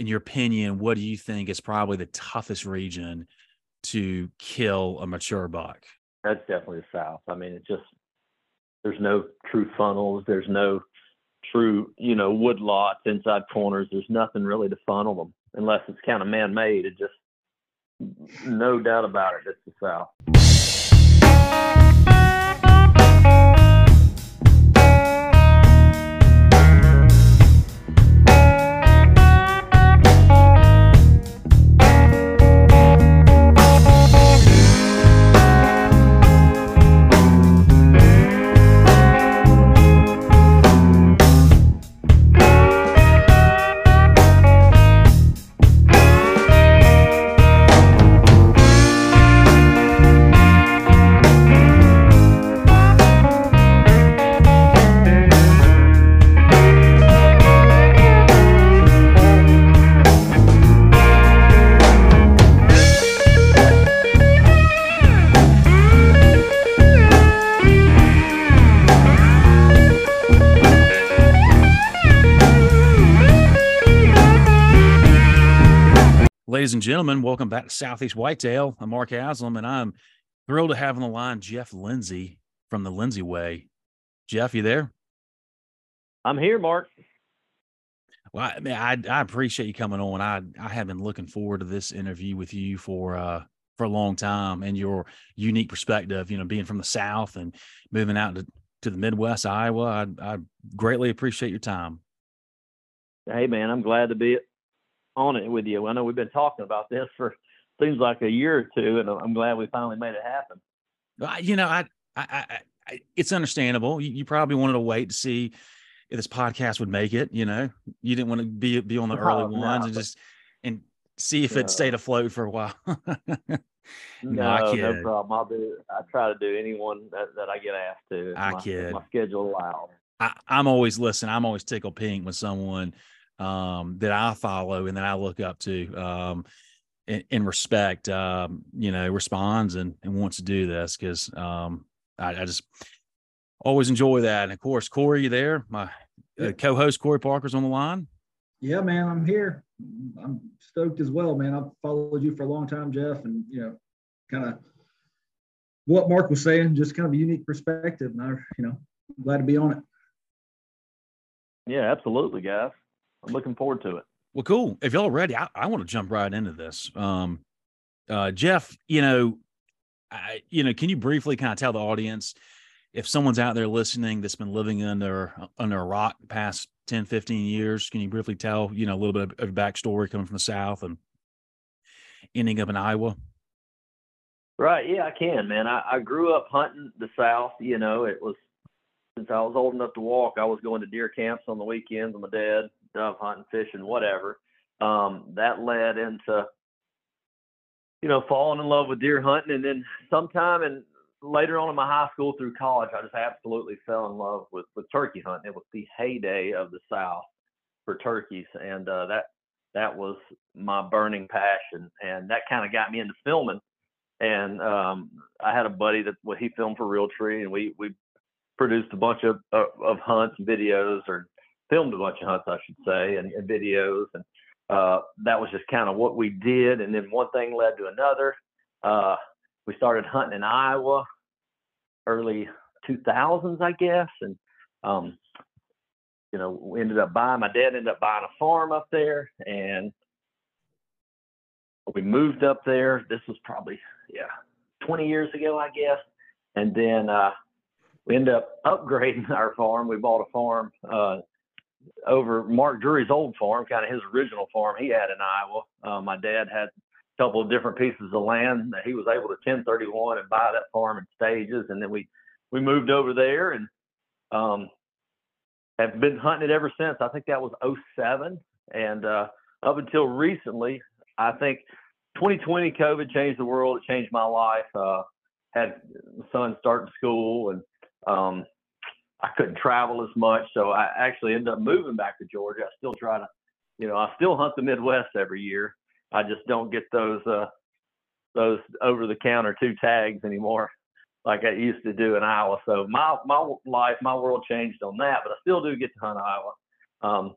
in your opinion, what do you think is probably the toughest region to kill a mature buck? That's definitely the South. I mean, it just there's no true funnels. There's no true, you know, wood lots, inside corners. There's nothing really to funnel them unless it's kind of man-made. It just no doubt about it, it's the South. Ladies and gentlemen, welcome back to Southeast Whitetail. I'm Mark Aslam, and I'm thrilled to have on the line Jeff Lindsey from the Lindsey Way. Jeff, you there? I'm here, Mark. Well, I, mean, I, I appreciate you coming on. I I have been looking forward to this interview with you for uh for a long time, and your unique perspective. You know, being from the South and moving out to, to the Midwest, Iowa. I I greatly appreciate your time. Hey, man, I'm glad to be on it with you. I know we've been talking about this for seems like a year or two, and I'm glad we finally made it happen. You know, I, I, I it's understandable. You, you, probably wanted to wait to see if this podcast would make it. You know, you didn't want to be be on the oh, early oh, ones no, and just and see if no. it stayed afloat for a while. no, no, no, problem. I'll do. I try to do anyone that, that I get asked to. I my, kid. My schedule allows. I, I'm always listen. I'm always tickled pink when someone um, that I follow and that I look up to um, in, in, respect, um, you know, responds and, and wants to do this because um, I, I, just always enjoy that. And of course, Corey, you there? My uh, co-host Corey Parker's on the line. Yeah, man, I'm here. I'm stoked as well, man. I've followed you for a long time, Jeff, and you know, kind of what Mark was saying, just kind of a unique perspective. And I, you know, glad to be on it. Yeah, absolutely, guys. I'm looking forward to it. Well, cool. If y'all are ready, I, I want to jump right into this. Um, uh, Jeff, you know, I, you know, can you briefly kind of tell the audience if someone's out there listening that's been living under under a rock past 10, 15 years, can you briefly tell, you know, a little bit of, of backstory coming from the South and ending up in Iowa? Right. Yeah, I can, man. I, I grew up hunting the South. You know, it was since I was old enough to walk, I was going to deer camps on the weekends with my dad dove hunting, fishing, whatever. Um, that led into, you know, falling in love with deer hunting. And then sometime and later on in my high school through college, I just absolutely fell in love with, with turkey hunting. It was the heyday of the South for turkeys. And uh, that, that was my burning passion. And that kind of got me into filming. And um, I had a buddy that well, he filmed for Realtree, and we we produced a bunch of of, of hunts and videos or filmed a bunch of hunts, I should say, and, and videos, and uh, that was just kind of what we did. And then one thing led to another. Uh, we started hunting in Iowa, early 2000s, I guess, and um, you know, we ended up buying. My dad ended up buying a farm up there, and we moved up there. This was probably yeah, 20 years ago, I guess. And then uh, we ended up upgrading our farm. We bought a farm uh, over Mark Drury's old farm, kind of his original farm he had in Iowa. Uh, my dad had a couple of different pieces of land that he was able to 1031 and buy that farm in stages, and then we we moved over there and um, have been hunting it ever since. I think that was 07, and uh, up until recently, I think 2020 COVID changed the world. It changed my life. Uh, had son starting school and um, I couldn't travel as much, so I actually ended up moving back to Georgia. I still try to, you know, I still hunt the Midwest every year. I just don't get those uh, those over the counter two tags anymore like I used to do in Iowa. So my my life, my world changed on that, but I still do get to hunt Iowa. Um,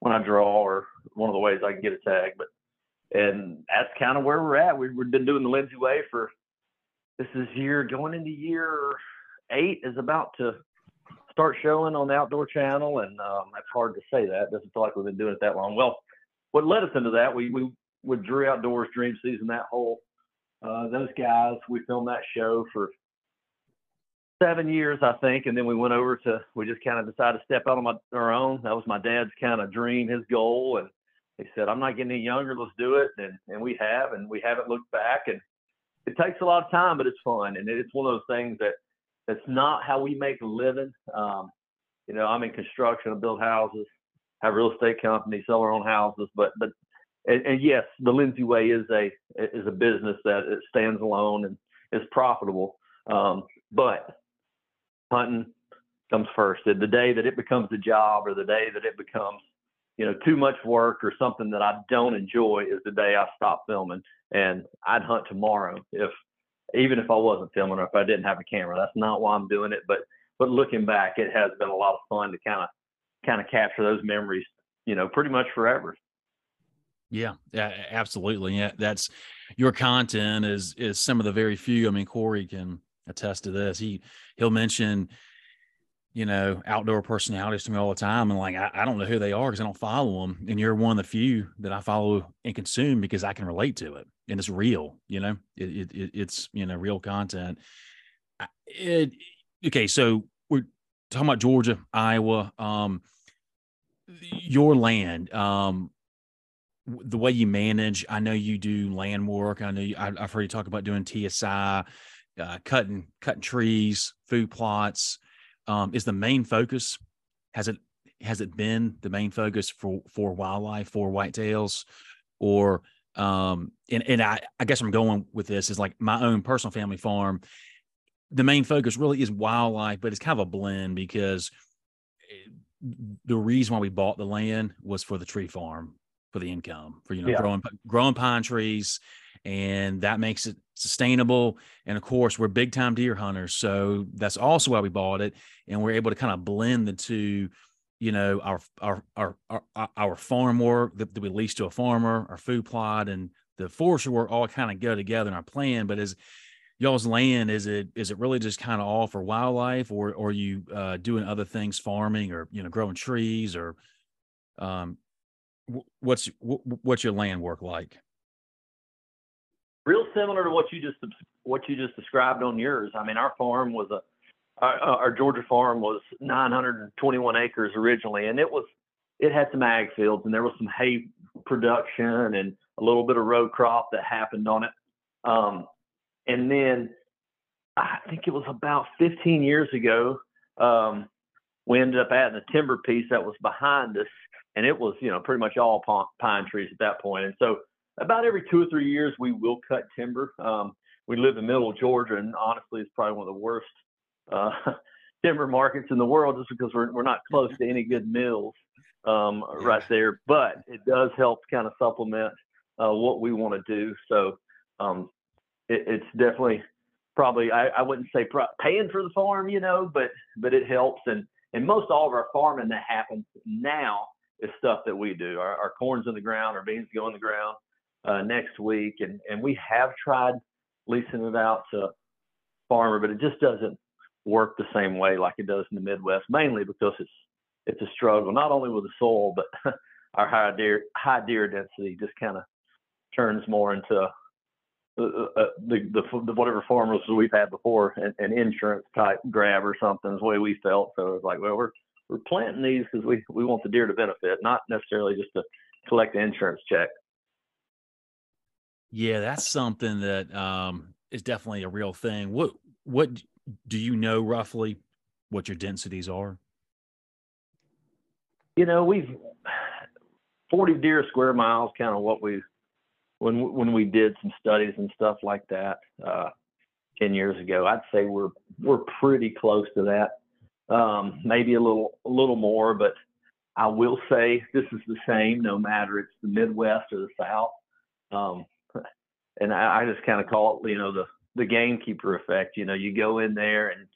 when I draw or one of the ways I can get a tag. But and that's kind of where we're at. We, we've been doing the Lindsey Way for this is year going into year eight is about to start showing on the Outdoor Channel, and um, it's hard to say that. It doesn't feel like we've been doing it that long. Well, what led us into that? We we with Drury Outdoors Dream Season that whole uh, those guys. We filmed that show for seven years, I think, and then we went over to. We just kind of decided to step out on my, our own. That was my dad's kind of dream, his goal, and he said, "I'm not getting any younger. Let's do it." And and we have, and we haven't looked back. And it takes a lot of time, but it's fun, and it's one of those things that that's not how we make a living. Um, you know, I'm in construction, I build houses, have real estate company, sell our own houses, but but and, and, yes, the Lindsey Way is a is a business that it stands alone and is profitable. Um, but hunting comes first. The day that it becomes a job, or the day that it becomes you know too much work or something that I don't enjoy, is the day I stop filming. And I'd hunt tomorrow if even if I wasn't filming or if I didn't have a camera. That's not why I'm doing it. But but looking back, it has been a lot of fun to kind of kind of capture those memories. You know, pretty much forever. Yeah, yeah, absolutely. Yeah, that's your content is is some of the very few. I mean, Corey can attest to this. He he'll mention, you know, outdoor personalities to me all the time, and like I, I don't know who they are because I don't follow them. And you're one of the few that I follow and consume because I can relate to it, and it's real. You know, it, it it's you know real content. It okay, so we're talking about Georgia, Iowa, um, your land. Um, the way you manage. I know you do land work. I know you, I, have heard you talk about doing TSI, uh, cutting cutting trees, food plots. Um, is the main focus? Has it has it been the main focus for for wildlife for whitetails, or um, and and I I guess I'm going with this is like my own personal family farm. The main focus really is wildlife, but it's kind of a blend because eh, the reason why we bought the land was for the tree farm for the income for you know yeah. growing growing pine trees and that makes it sustainable. And of course we're big time deer hunters so that's also why we bought it. And we're able to kind of blend the two you know our our our our, our farm work that, that we lease to a farmer our food plot and the forestry work all kind of go together in our plan. But as y'all's land is it is it really just kind of all for wildlife or or you uh doing other things farming or you know growing trees or um what's what's your land work like? Real similar to what you just what you just described on yours. I mean, our farm was a our, our Georgia farm was 921 acres originally, and it was it had some ag fields and there was some hay production and a little bit of row crop that happened on it. Um, and then I think it was about 15 years ago, um, we ended up adding a timber piece that was behind us and it was you know pretty much all pine trees at that point. And so about every two or three years we will cut timber. Um, we live in middle Georgia, and honestly, it's probably one of the worst uh, timber markets in the world, just because we're we're not close to any good mills um, right there. But it does help kind of supplement uh, what we want to do. So um, it, it's definitely probably I, I wouldn't say pro- paying for the farm, you know, but but it helps and and most all of our farming that happens now is stuff that we do. Our, our corn's in the ground, our beans go in the ground uh, next week, and and we have tried leasing it out to farmer, but it just doesn't work the same way like it does in the Midwest, mainly because it's it's a struggle not only with the soil, but our high deer high deer density just kind of turns more into uh, uh, uh, the, the, the whatever farmers we've had before, an, an insurance type grab or something is the way we felt. So it's like, well, we're we're planting these because we, we want the deer to benefit, not necessarily just to collect the insurance check. Yeah, that's something that um, is definitely a real thing. What what do you know roughly what your densities are? You know, we've 40 deer square miles, kind of what we when when we did some studies and stuff like that uh, 10 years ago. I'd say we're we're pretty close to that um, maybe a little a little more, but I will say this is the same no matter it's the Midwest or the South. Um, and I, I just kind of call it, you know, the the gamekeeper effect. You know, you go in there and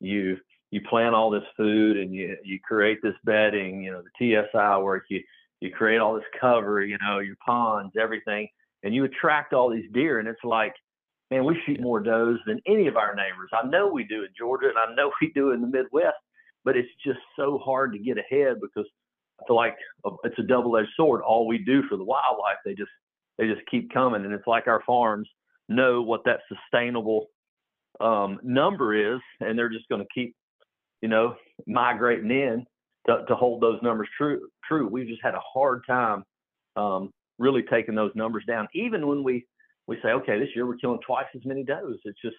you you plant all this food and you you create this bedding. You know, the TSI work. You you create all this cover, you know, your ponds, everything, and you attract all these deer. And it's like, man, we shoot more does than any of our neighbors. I know we do in Georgia, and I know we do in the Midwest, but it's just so hard to get ahead because I feel like uh, it's a double-edged sword. All we do for the wildlife, they just they just keep coming, and it's like our farms know what that sustainable um, number is, and they're just going to keep, you know, migrating in to, to hold those numbers true. True, we've just had a hard time um, really taking those numbers down. Even when we we say, okay, this year we're killing twice as many does. It's just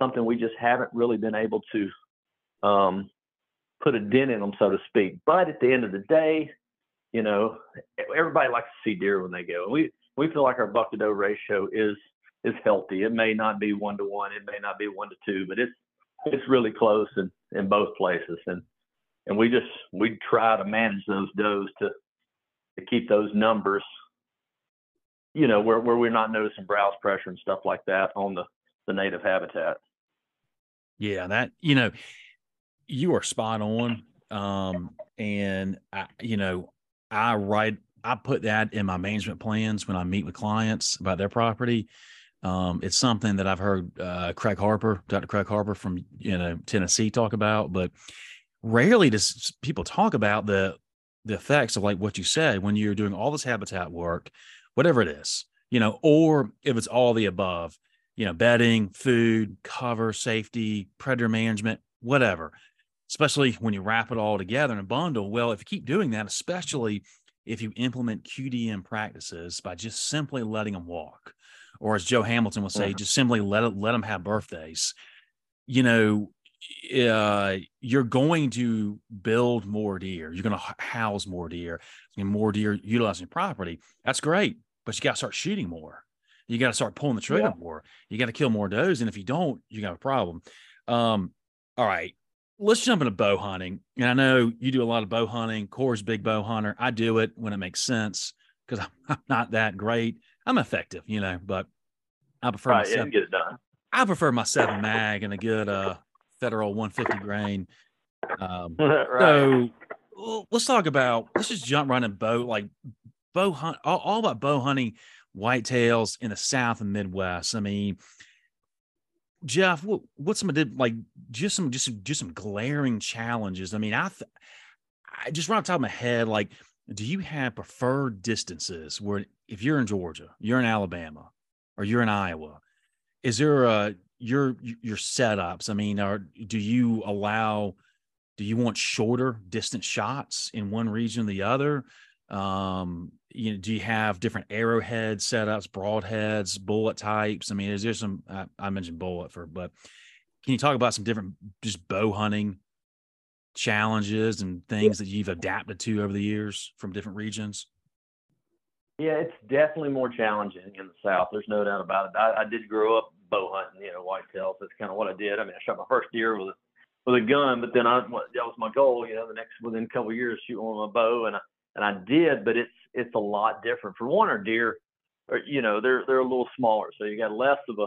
something we just haven't really been able to um, put a dent in them, so to speak. But at the end of the day, you know, everybody likes to see deer when they go. We we feel like our buck to doe ratio is is healthy. It may not be one to one, it may not be one to two, but it's it's really close in, in both places. And and we just we try to manage those does to to keep those numbers, you know, where where we're not noticing browse pressure and stuff like that on the the native habitat. Yeah, that you know, you are spot on. Um, and I, you know, I write I put that in my management plans when I meet with clients about their property. Um, it's something that I've heard uh, Craig Harper, Dr. Craig Harper from you know Tennessee talk about, but rarely does people talk about the the effects of like what you said when you're doing all this habitat work, whatever it is, you know, or if it's all the above, you know, bedding, food, cover, safety, predator management, whatever. Especially when you wrap it all together in a bundle. Well, if you keep doing that, especially if you implement QDM practices by just simply letting them walk, or as Joe Hamilton will say, just simply let let them have birthdays. You know, uh, you're going to build more deer. You're going to house more deer, and more deer utilizing property. That's great, but you got to start shooting more. You got to start pulling the trigger yeah. more. You got to kill more does, and if you don't, you got a problem. Um, all right, let's jump into bow hunting. And I know you do a lot of bow hunting. Corey's big bow hunter. I do it when it makes sense because I'm not that great. I'm effective, you know, but I prefer right, my seven, get it done. I prefer my seven mag and a good uh federal 150 grain. Um, right. So let's talk about let's just jump right in bow like bow hunt all, all about bow hunting whitetails in the South and Midwest. I mean, Jeff, what, what's some of the like just some just just some glaring challenges? I mean, I, th- I just right off top of my head, like, do you have preferred distances where if you're in Georgia, you're in Alabama, or you're in Iowa, is there a your your setups? I mean, are do you allow? Do you want shorter distance shots in one region or the other? Um, you know, do you have different arrowhead setups, broadheads, bullet types? I mean, is there some? I, I mentioned bullet for, but can you talk about some different just bow hunting challenges and things that you've adapted to over the years from different regions? Yeah, it's definitely more challenging in the South. There's no doubt about it. I, I did grow up bow hunting, you know, whitetails. That's kind of what I did. I mean, I shot my first deer with a with a gun, but then I that was my goal. You know, the next within a couple of years, shoot one with my bow, and I and I did. But it's it's a lot different. For one, our deer, are, you know, they're they're a little smaller, so you got less of a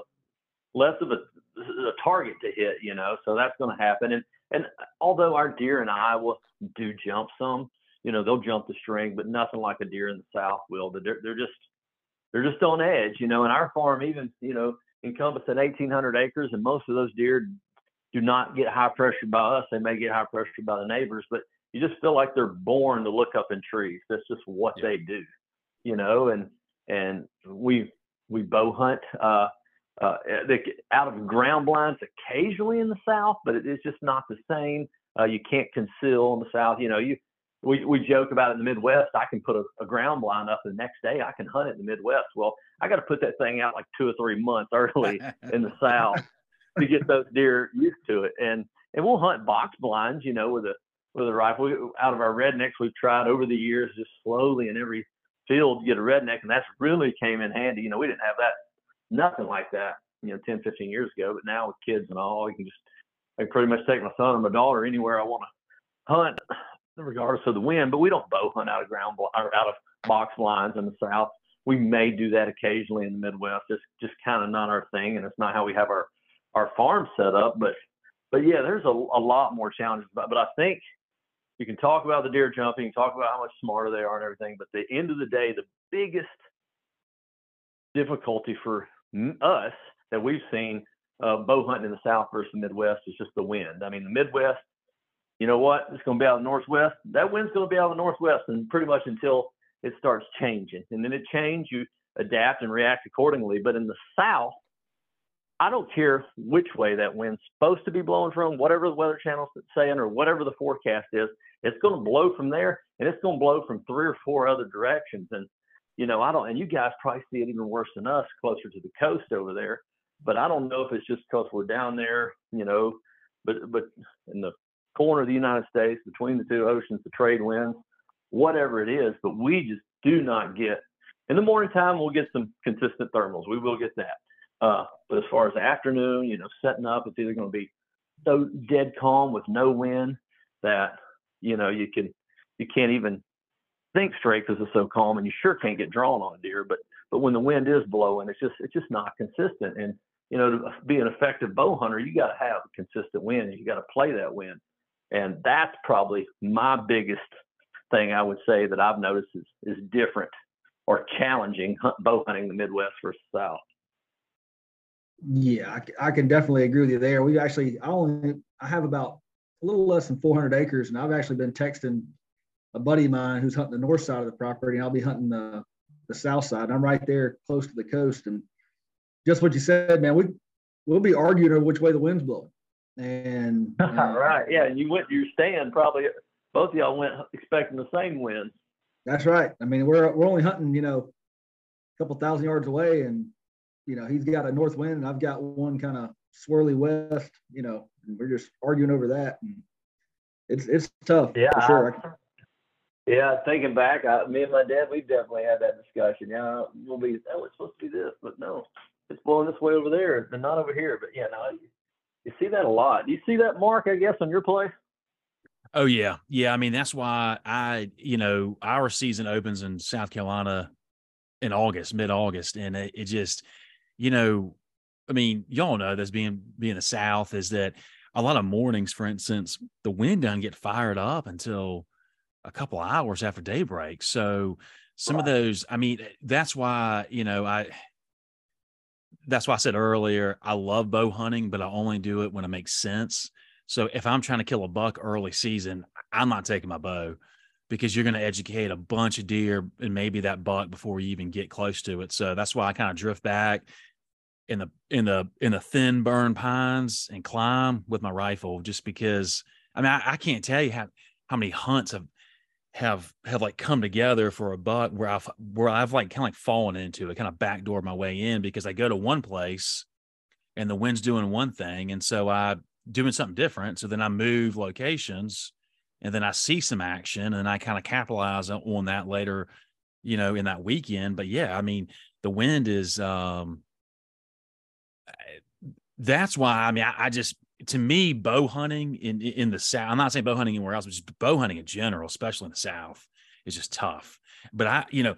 less of a, a target to hit. You know, so that's going to happen. And and although our deer in Iowa do jump some, you know, they'll jump the string, but nothing like a deer in the South will. They're, they're just, they're just on edge, you know, and our farm even, you know, encompassing 1800 acres and most of those deer do not get high pressure by us. They may get high pressure by the neighbors, but you just feel like they're born to look up in trees. That's just what yeah. they do, you know, and, and we, we bow hunt, uh, uh, they, out of ground blinds occasionally in the South, but it is just not the same. Uh, you can't conceal in the South. You know, you we, we joke about it in the Midwest. I can put a, a ground blind up the next day. I can hunt it in the Midwest. Well, I got to put that thing out like two or three months early in the South to get those deer used to it. And and we'll hunt box blinds, you know, with a with a rifle. Out of our rednecks, we've tried over the years just slowly in every field to get a redneck, and that's really came in handy. You know, we didn't have that, nothing like that, you know, 10, 15 years ago. But now with kids and all, you can just I can pretty much take my son or my daughter anywhere I want to hunt regardless of the wind. But we don't bow hunt out of ground or out of box blinds in the south. We may do that occasionally in the Midwest. It's just kind of not our thing, and it's not how we have our our farm set up. But but yeah, there's a, a lot more challenges. But but I think you can talk about the deer jumping, talk about how much smarter they are and everything, but at the end of the day, the biggest difficulty for us that we've seen uh, bow hunting in the South versus the Midwest is just the wind. I mean, the Midwest, you know what? It's going to be out of the Northwest. That wind's going to be out of the Northwest, and pretty much until it starts changing, and then it changes, you adapt and react accordingly. But in the South, I don't care which way that wind's supposed to be blowing from, whatever the weather channel's saying, or whatever the forecast is. It's going to blow from there, and it's going to blow from three or four other directions. And you know, I don't, and you guys probably see it even worse than us, closer to the coast over there. But I don't know if it's just because we're down there, you know, but but in the corner of the United States, between the two oceans, the trade winds, whatever it is. But we just do not get. In the morning time, we'll get some consistent thermals. We will get that. Uh, but as far as the afternoon, you know, setting up, it's either going to be so dead calm with no wind that you know you can you can't even think straight because it's so calm, and you sure can't get drawn on a deer. But but when the wind is blowing, it's just it's just not consistent. And you know, to be an effective bow hunter, you got to have a consistent wind. You got to play that wind, and that's probably my biggest thing I would say that I've noticed is is different or challenging bow hunting the Midwest versus South. Yeah, I, I, can definitely agree with you there. We've actually, I only, I have about a little less than 400 acres, and I've actually been texting a buddy of mine who's hunting the north side of the property, and I'll be hunting the the south side. And I'm right there close to the coast, and just what you said, man. We we'll be arguing over which way the wind's blowing. And, and uh, right, yeah. And you went your stand probably. Both of y'all went expecting the same wind. That's right. I mean, we're we're only hunting, you know, a couple thousand yards away, and you know he's got a north wind, and I've got one kind of swirly west. You know, and we're just arguing over that. And it's it's tough. Yeah, for sure. Yeah, thinking back, I, me and my dad, we've definitely had that discussion. Yeah, we'll be, oh, it's supposed to be this, but no, it's blowing this way over there and not over here. But yeah, no, you, you see that a lot. Do you see that, Mark? I guess on your play. Oh yeah, yeah. I mean, that's why I, you know, our season opens in South Carolina in August, mid August, and it, it just, you know, I mean, y'all know this being being the South is that a lot of mornings, for instance, the wind doesn't get fired up until a couple hours after daybreak. So some right. of those, I mean, that's why, you know, I, that's why I said earlier, I love bow hunting, but I only do it when it makes sense. So if I'm trying to kill a buck early season, I'm not taking my bow because you're going to educate a bunch of deer and maybe that buck before you even get close to it. So that's why I kind of drift back in the in the in the thin burn pines and climb with my rifle just because I mean I, I can't tell you how how many hunts have have have like come together for a buck where I've where I've like kind of like fallen into it, kind of backdoor my way in because I go to one place and the wind's doing one thing, and so I doing something different. So then I move locations, and then I see some action, and I kind of capitalize on that later, you know, in that weekend. But yeah, I mean, the wind is um that's why I mean I, I just to me, bow hunting in in the south. I'm not saying bow hunting anywhere else, but just bow hunting in general, especially in the south, is just tough. But I, you know,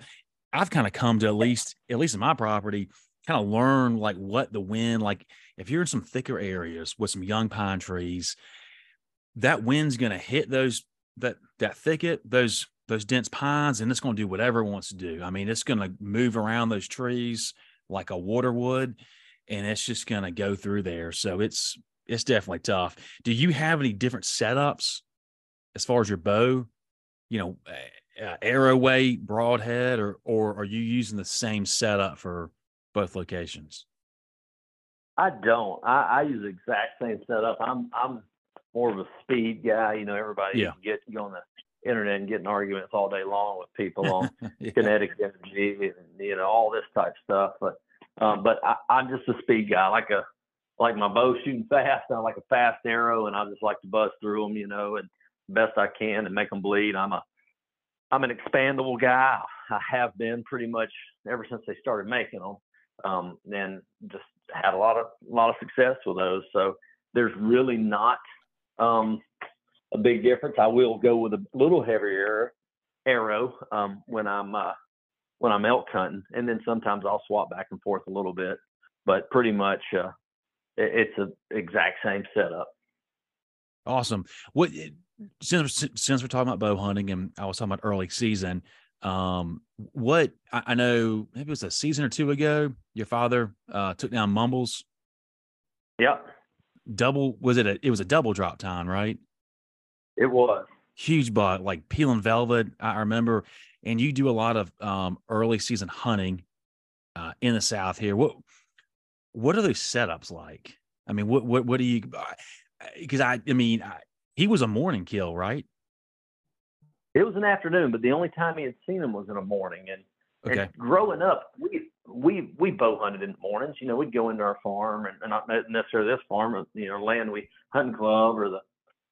I've kind of come to at least at least in my property, kind of learn like what the wind like. If you're in some thicker areas with some young pine trees, that wind's going to hit those that that thicket, those those dense pines, and it's going to do whatever it wants to do. I mean, it's going to move around those trees like a water would, and it's just going to go through there. So it's it's definitely tough. Do you have any different setups as far as your bow? You know, uh, arrow weight, broadhead, or or are you using the same setup for both locations? I don't. I, I use the exact same setup. I'm I'm more of a speed guy. You know, everybody yeah. get you on the internet and getting arguments all day long with people on yeah. kinetic energy and you know all this type stuff. But um, but I, I'm just a speed guy, like a like my bow shooting fast. I like a fast arrow, and I just like to bust through them, you know, and best I can and make them bleed. I'm a I'm an expandable guy. I have been pretty much ever since they started making them, um, and just had a lot of a lot of success with those. So there's really not um, a big difference. I will go with a little heavier arrow um, when I'm uh, when I'm elk hunting, and then sometimes I'll swap back and forth a little bit. But pretty much, uh, it's a exact same setup. Awesome. What since since we're talking about bow hunting and I was talking about early season, um, what I, I know maybe it was a season or two ago, your father uh, took down Mumbles. Yep. Double was it? A, it was a double drop time, right? It was huge buck, like peeling velvet. I remember, and you do a lot of um, early season hunting uh, in the South here. What what are those setups like? I mean, what what what do you? Because I, I mean, I, he was a morning kill, right? It was an afternoon, but the only time he had seen him was in a morning. And, okay. and growing up, we we we bow hunted in the mornings. You know, we'd go into our farm and, and not necessarily this farm, you know, land we hunting club or the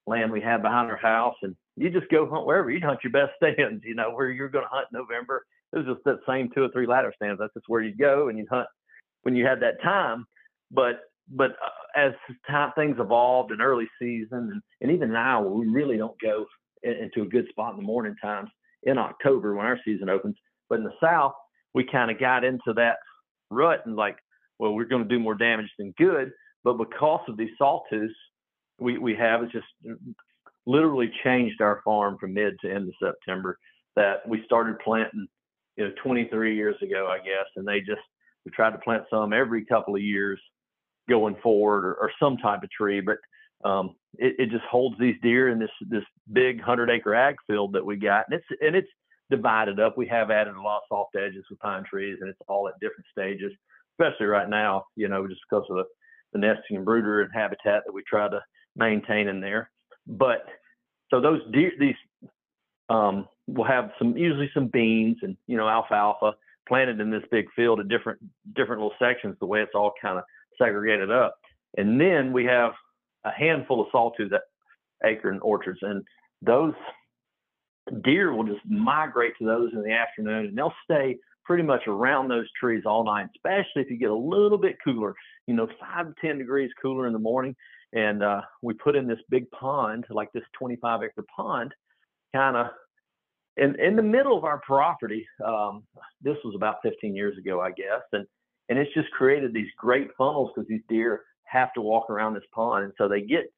land we had behind our house, and you just go hunt wherever. You'd hunt your best stands, you know, where you're going to hunt in November. It was just that same two or three ladder stands. That's just where you'd go and you'd hunt when you had that time. But but uh, as time things evolved in early season, and, and even now, we really don't go in, into a good spot in the morning times in October when our season opens. But in the South, we kind of got into that rut and like, well, we're going to do more damage than good. But because of these sawtooths, we, we have it's just literally changed our farm from mid to end of September. That we started planting, you know, 23 years ago, I guess, and they just we tried to plant some every couple of years going forward, or, or some type of tree. But um, it, it just holds these deer in this this big hundred acre ag field that we got, and it's and it's divided up. We have added a lot of soft edges with pine trees, and it's all at different stages. Especially right now, you know, just because of the, the nesting and brooder and habitat that we try to maintain in there. But so those deer, these um, will have some usually some beans and you know alfalfa planted in this big field at different different little sections. The way it's all kind of segregated up, and then we have a handful of sawtooth acorn orchards, and those deer will just migrate to those in the afternoon, and they'll stay pretty much around those trees all night, especially if you get a little bit cooler, you know, five to 10 degrees cooler in the morning. And uh, we put in this big pond, like this 25 acre pond, kind of in, in the middle of our property. Um, this was about 15 years ago, I guess. And, and it's just created these great funnels because these deer have to walk around this pond. And so they get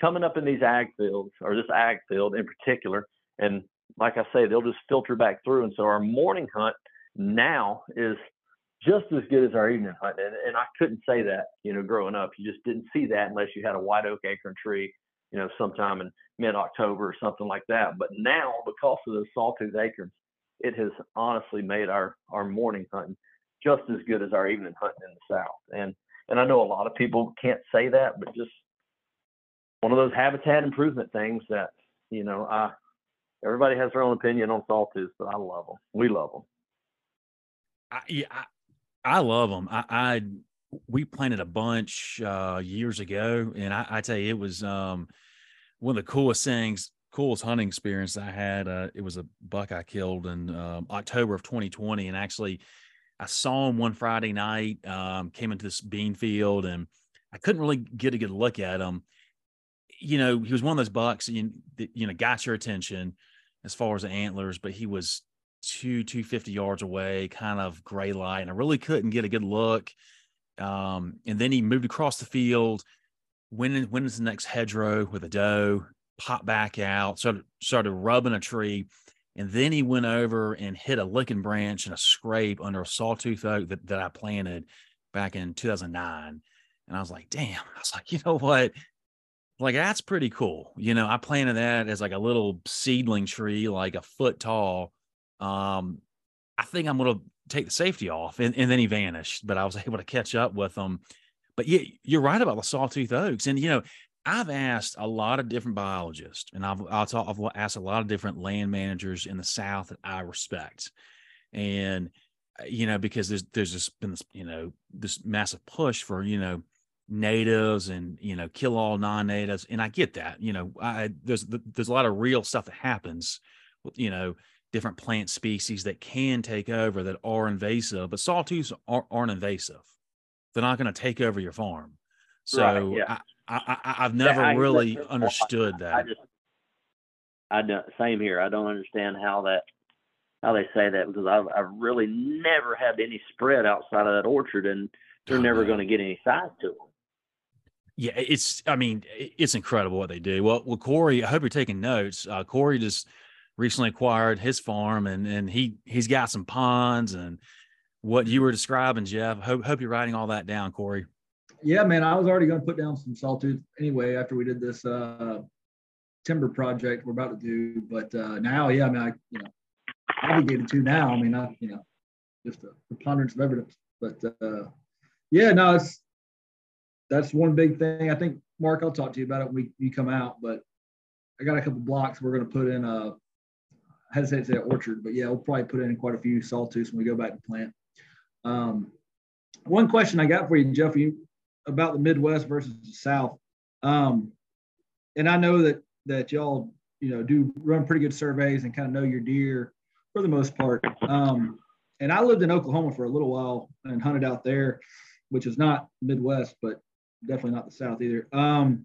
coming up in these ag fields or this ag field in particular. And like I say, they'll just filter back through. And so our morning hunt now is just as good as our evening hunt. And, and I couldn't say that, you know, growing up. You just didn't see that unless you had a white oak acorn tree, you know, sometime in mid October or something like that. But now, because of those sawtooth acorns, it has honestly made our, our morning hunting just as good as our evening hunting in the South. And and I know a lot of people can't say that, but just one of those habitat improvement things that, you know, I everybody has their own opinion on sawtooths, but I love them. We love them. I, yeah, I, I love them. I, I, we planted a bunch uh, years ago, and I, I, tell you, it was um, one of the coolest things, coolest hunting experience I had. Uh, it was a buck I killed in um, October of 2020, and actually, I saw him one Friday night. Um, came into this bean field, and I couldn't really get a good look at him. You know, he was one of those bucks you, that, you know got your attention as far as the antlers, but he was two, 250 yards away, kind of gray light. And I really couldn't get a good look. Um, and then he moved across the field, went, in, went into the next hedgerow with a doe, popped back out, started, started rubbing a tree. And then he went over and hit a licking branch and a scrape under a sawtooth oak that, that I planted back in 2009. And I was like, damn, I was like, you know what? Like, that's pretty cool. You know, I planted that as like a little seedling tree, like a foot tall um, I think I'm to take the safety off. And, and then he vanished, but I was able to catch up with him. But yeah, you're right about the sawtooth oaks. And, you know, I've asked a lot of different biologists and I've, I'll talk, I've asked a lot of different land managers in the South that I respect. And, uh, you know, because there's, there's just been this, you know, this massive push for, you know, natives and, you know, kill all non-natives. And I get that, you know, I, there's, there's a lot of real stuff that happens, you know, different plant species that can take over that are invasive, but sawtooths aren't, aren't invasive. They're not going to take over your farm. So right, yeah. I, I, have never yeah, really understood that. I just, I don't, same here. I don't understand how that, how they say that because I've, I've really never had any spread outside of that orchard and they're oh, never going to get any size to them. Yeah, it's. I mean, it's incredible what they do. Well, well, Corey, I hope you're taking notes. Uh, Corey just recently acquired his farm, and and he he's got some ponds and what you were describing, Jeff. Hope hope you're writing all that down, Corey. Yeah, man, I was already going to put down some sawtooth anyway after we did this uh, timber project we're about to do. But uh, now, yeah, I mean, I you know obligated to now. I mean, I you know just a preponderance of evidence. But uh, yeah, no, it's that's one big thing. I think Mark, I'll talk to you about it when we, you come out. But I got a couple blocks we're going to put in a. I hesitate to say orchard, but yeah, we'll probably put in quite a few sawtooths when we go back to plant. Um, one question I got for you, Jeff, you about the Midwest versus the South. Um, and I know that that y'all, you know, do run pretty good surveys and kind of know your deer for the most part. Um, and I lived in Oklahoma for a little while and hunted out there, which is not Midwest, but definitely not the South either. Um,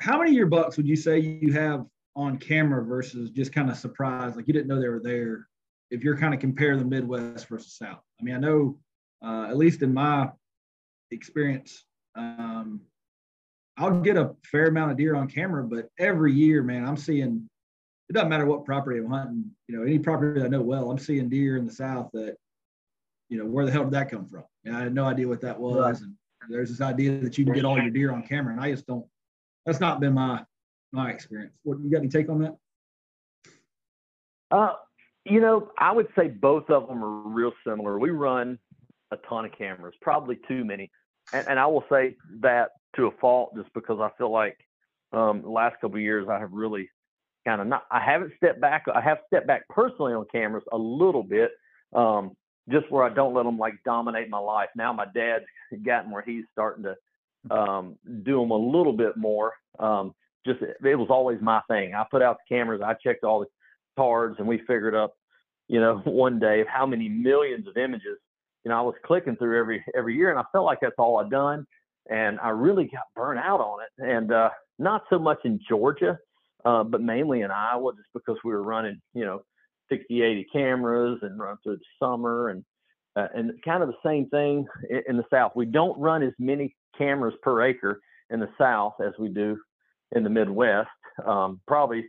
how many of your bucks would you say you have on camera versus just kind of surprised, like you didn't know they were there? If you're kind of compare the Midwest versus South, I mean, I know uh, at least in my experience, um, I'll get a fair amount of deer on camera, but every year, man, I'm seeing. It doesn't matter what property I'm hunting. You know, any property I know well, I'm seeing deer in the South that, you know, where the hell did that come from? And I had no idea what that was. Right. And there's this idea that you can get all your deer on camera, and I just don't. That's not been my my experience. What you got any take on that? Uh, you know, I would say both of them are real similar. We run a ton of cameras, probably too many, and, and I will say that to a fault, just because I feel like um, the last couple years I have really kind of not. I haven't stepped back. I have stepped back personally on cameras a little bit, um, just where I don't let them like dominate my life. Now my dad's gotten where he's starting to um, do them a little bit more. Um, just it was always my thing. I put out the cameras. I checked all the cards, and we figured up, you know, one day of how many millions of images. You know, I was clicking through every every year, and I felt like that's all I'd done, and I really got burnt out on it. And uh, not so much in Georgia, uh, but mainly in Iowa, just because we were running, you know, 60, 80 cameras and run through the summer and uh, and kind of the same thing in, the South. We don't run as many cameras per acre in the South as we do in the Midwest. Um, probably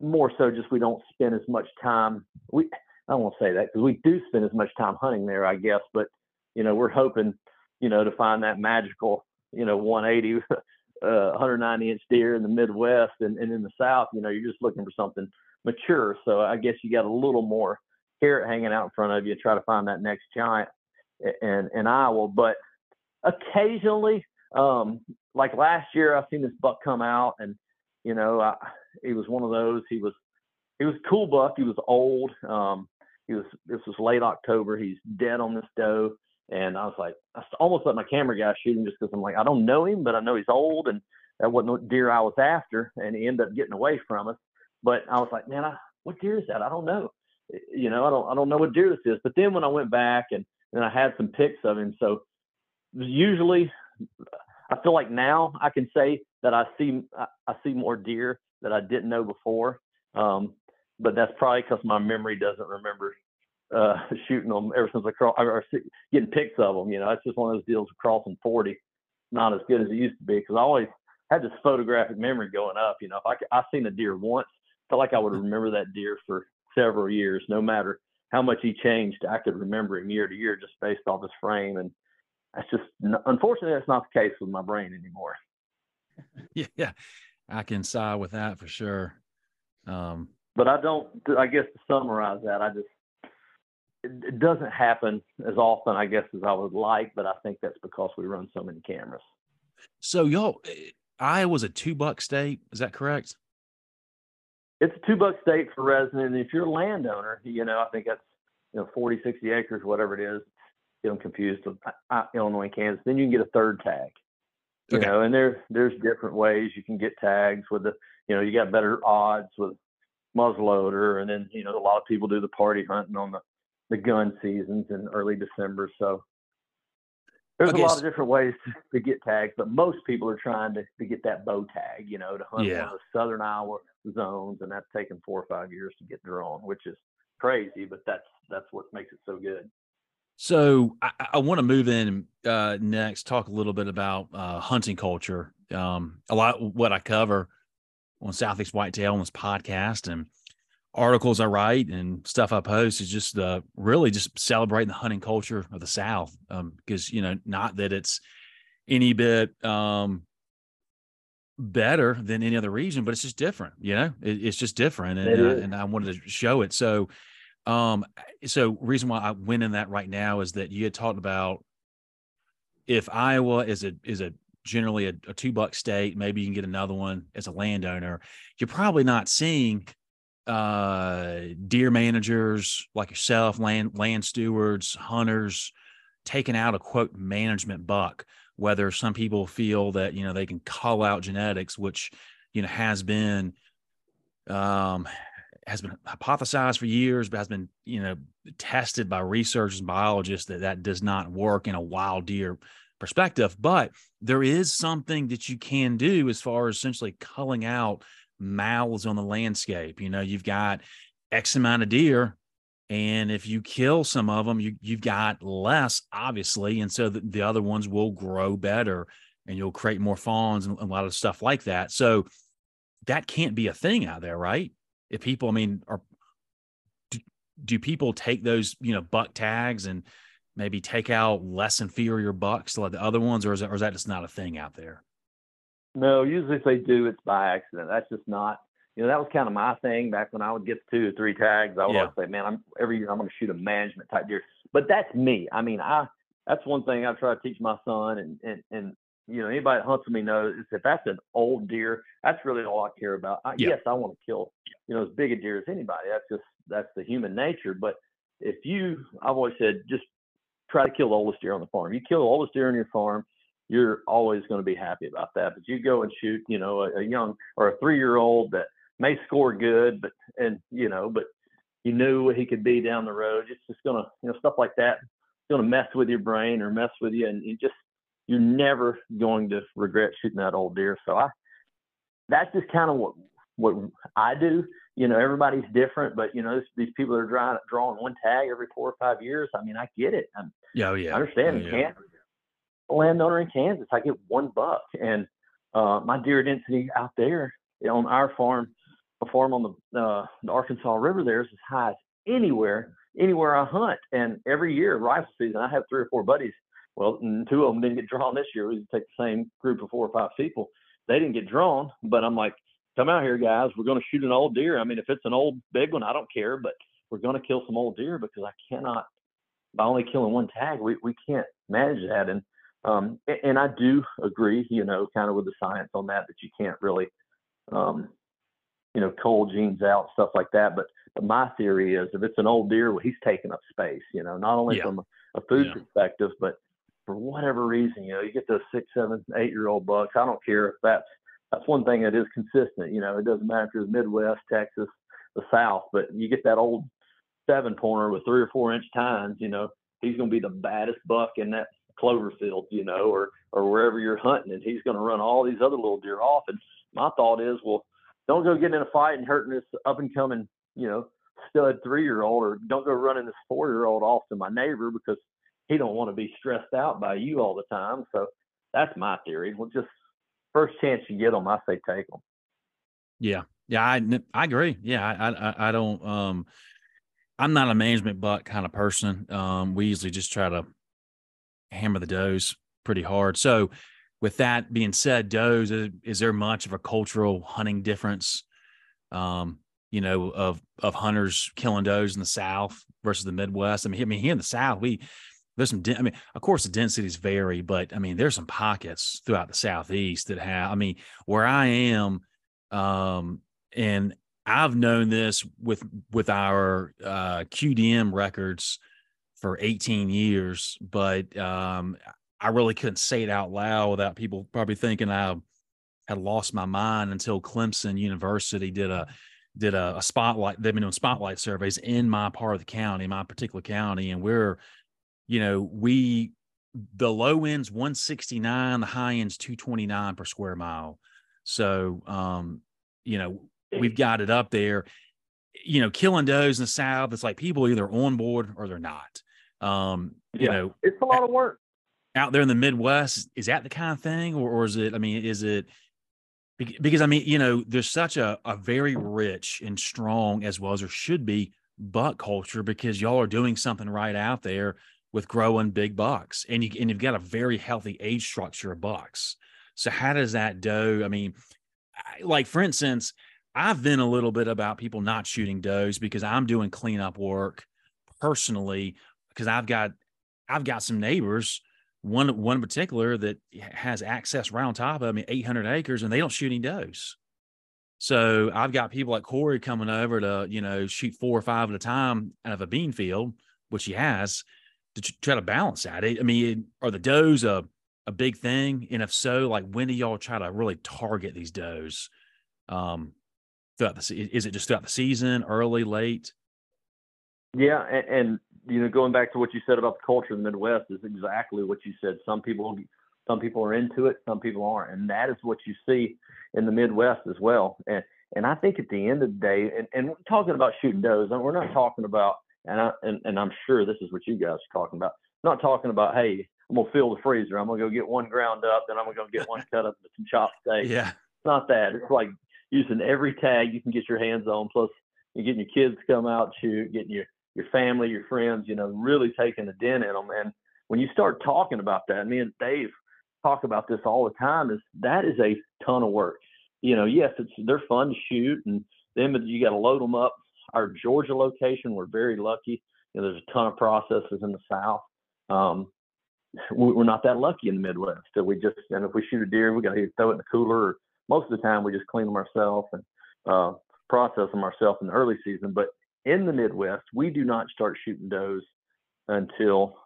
more so just we don't spend as much time. We I to say that because we do spend as much time hunting there, I guess. But you know, we're hoping, you know, to find that magical, you know, 180, uh, 190 inch deer in the Midwest and, and in the South. You know, you're just looking for something mature. So I guess you got a little more carrot hanging out in front of you. Try to find that next giant in in Iowa, but occasionally um, like last year, I've seen this buck come out, and you know, I, he was one of those. He was he was cool buck. He was old. Um, he was this was late October. He's dead on this doe, and I was like, I almost let my camera guy shoot him just because I'm like, I don't know him, but I know he's old, and that wasn't what deer I was after, and he ended up getting away from us. But I was like, man, I, what deer is that? I don't know. You know, I don't I don't know what deer this is. But then when I went back and and I had some pics of him, so usually I feel like now I can say that I see I see more deer that I didn't know before. Um, but that's probably because my memory doesn't remember uh, shooting them ever since I cross or getting pics of them. You know, it's just one of those deals crossing 40, not as good as it used to be because I always had this photographic memory going up. You know, if I I seen a deer once, felt like I would remember that deer for several years, no matter how much he changed. I could remember him year to year just based off his frame and that's just unfortunately that's not the case with my brain anymore. Yeah, yeah, I can side with that for sure. Um, but I don't. I guess to summarize that, I just it, it doesn't happen as often, I guess, as I would like. But I think that's because we run so many cameras. So y'all, eh, Iowa's a two buck state. Is that correct? It's a two buck state for resident. And if you're a landowner, you know, I think that's you know 40, 60 acres, whatever it is get them confused with uh, Illinois, Kansas. Then you can get a third tag. You okay. know, and there's there's different ways you can get tags with the you know you got better odds with muzzleloader, and then you know a lot of people do the party hunting on the the gun seasons in early December. So there's okay. a lot of different ways to, to, get tags, but most people are trying to, to get that bow tag, you know, to hunt yeah. southern Iowa zones, and that's taken four or five years to get drawn, which is crazy, but that's that's what makes it so good. So I, I want to move in uh, next, talk a little bit about uh, hunting culture. Um, a lot what I cover on Southeast Whitetail on this podcast and articles I write and stuff I post is just uh, really just celebrating the hunting culture of the South. Because um, you know, not that it's any bit um, better than any other region, but it's just different. You know, it, it's just different, and, uh, and I wanted to show it. So, um, so reason why I went in that right now is that you had talked about if Iowa is a is a generally a, a two buck state, maybe you can get another one as a landowner. You're probably not seeing uh, deer managers like yourself, land land stewards, hunters, taking out a quote management buck. Whether some people feel that you know they can call out genetics, which you know has been um, has been hypothesized for years, but has been you know tested by researchers and biologists that that does not work in a wild deer perspective. But there is something that you can do as far as essentially culling out mouths on the landscape. You know, you've got X amount of deer, and if you kill some of them, you you've got less, obviously, and so the, the other ones will grow better, and you'll create more fawns and a lot of stuff like that. So that can't be a thing out there, right? If people, I mean, are do, do people take those you know buck tags and maybe take out less inferior bucks like the other ones, or is, that, or is that just not a thing out there? No, usually if they do, it's by accident. That's just not. You know, that was kind of my thing back when I would get two or three tags. I would yeah. always say, "Man, I'm every year I'm going to shoot a management type deer." But that's me. I mean, I that's one thing I try to teach my son, and and and you know, anybody that hunts with me knows is if that's an old deer, that's really all I care about. I, yeah. Yes, I want to kill, you know, as big a deer as anybody. That's just that's the human nature. But if you, I've always said, just try to kill the oldest deer on the farm. You kill the oldest deer on your farm, you're always going to be happy about that. But you go and shoot, you know, a, a young or a three year old that may score good, but and you know, but you knew what he could be down the road. It's just gonna, you know, stuff like that. It's gonna mess with your brain or mess with you, and you just you're never going to regret shooting that old deer. So I, that's just kind of what what I do. You know, everybody's different, but you know, these people are drawing drawing one tag every four or five years. I mean, I get it. I'm, yeah, oh, yeah. I understand. Oh, yeah landowner in Kansas. I get one buck, and uh, my deer density out there on our farm, farm on the, uh, the Arkansas River, there is as high as anywhere, anywhere I hunt. And every year, rifle season, I have three or four buddies. Well, two of them didn't get drawn this year. We take the same group of four or five people. They didn't get drawn, but I'm like, come out here, guys. We're going to shoot an old deer. I mean, if it's an old big one, I don't care, but we're going to kill some old deer because I cannot, by only killing one tag, we, we can't manage that. And um, and I do agree, you know, kind of with the science on that, that you can't really, um, you know, cull genes out, stuff like that. But, but my theory is if it's an old deer, well, he's taking up space, you know, not only yeah. from a, food yeah. perspective, but for whatever reason, you know, you get those six, seven, eight year old bucks. I don't care if that's, that's one thing that is consistent. You know, it doesn't matter if it's Midwest, Texas, the South, but you get that old seven pointer with three or four inch tines, you know, he's going to be the baddest buck in that Cloverfield, you know, or or wherever you're hunting, and he's going to run all these other little deer off. And my thought is, well, don't go getting in a fight and hurting this up and coming, you know, stud three year old, or don't go running this four year old off to my neighbor because he don't want to be stressed out by you all the time. So that's my theory. Well, just first chance you get them, I say take them. Yeah, yeah, I I agree. Yeah, I I, I don't um. I'm not a management buck kind of person. Um, we usually just try to hammer the does pretty hard. So, with that being said, does is, is there much of a cultural hunting difference? Um, you know, of of hunters killing does in the South versus the Midwest. I mean, I mean here in the South, we there's some. I mean, of course, the densities vary, but I mean, there's some pockets throughout the Southeast that have. I mean, where I am, um, and I've known this with with our uh, QDM records for 18 years, but um, I really couldn't say it out loud without people probably thinking I had lost my mind until Clemson University did a did a, a spotlight. They've been doing spotlight surveys in my part of the county, my particular county, and we're, you know, we the low end's 169, the high end's 229 per square mile. So, um, you know, we've got it up there. You know, killing does in the South, it's like people either on board or they're not. Um, you Yeah. know, It's a lot of work. Out there in the Midwest, is that the kind of thing, or, or is it? I mean, is it because I mean, you know, there's such a a very rich and strong as well as there should be buck culture because y'all are doing something right out there with growing big bucks, and you and you've got a very healthy age structure of bucks. So how does that doe? I mean, like for instance, I've been a little bit about people not shooting does because I'm doing cleanup work personally because I've got I've got some neighbors one one in particular that has access right on top of me 800 acres and they don't shoot any does. So i've got people like corey coming over to you know shoot four or five at a time out of a bean field which he has to try to balance that. I mean are the does a, a big thing? And if so like when do y'all try to really target these does um throughout the is it just throughout the season early late? Yeah, and, and you know, going back to what you said about the culture in the Midwest is exactly what you said. Some people, some people are into it, some people aren't, and that is what you see in the Midwest as well. And and I think at the end of the day, and, and we're talking about shooting does, and we're not talking about, and I and, and I'm sure this is what you guys are talking about. I'm not talking about, hey, I'm gonna fill the freezer, I'm gonna go get one ground up, then I'm gonna go get one cut up with some chopped steak. yeah It's not that. It's like using every tag you can get your hands on. Plus, you're getting your kids to come out shoot, getting your your family, your friends. You know, really taking a dent in them. And when you start talking about that, me and Dave talk about this all the time. Is that is a ton of work. You know, yes, it's they're fun to shoot, and then you got to load them up. Our Georgia location, we're very lucky. You know, there's a ton of processes in the South. Um, we- we're not that lucky in the Midwest. So we just, and if we shoot a deer, we got to throw it in the cooler. Most of the time, we just clean them ourselves and uh, process them ourselves in the early season. But in the Midwest, we do not start shooting does until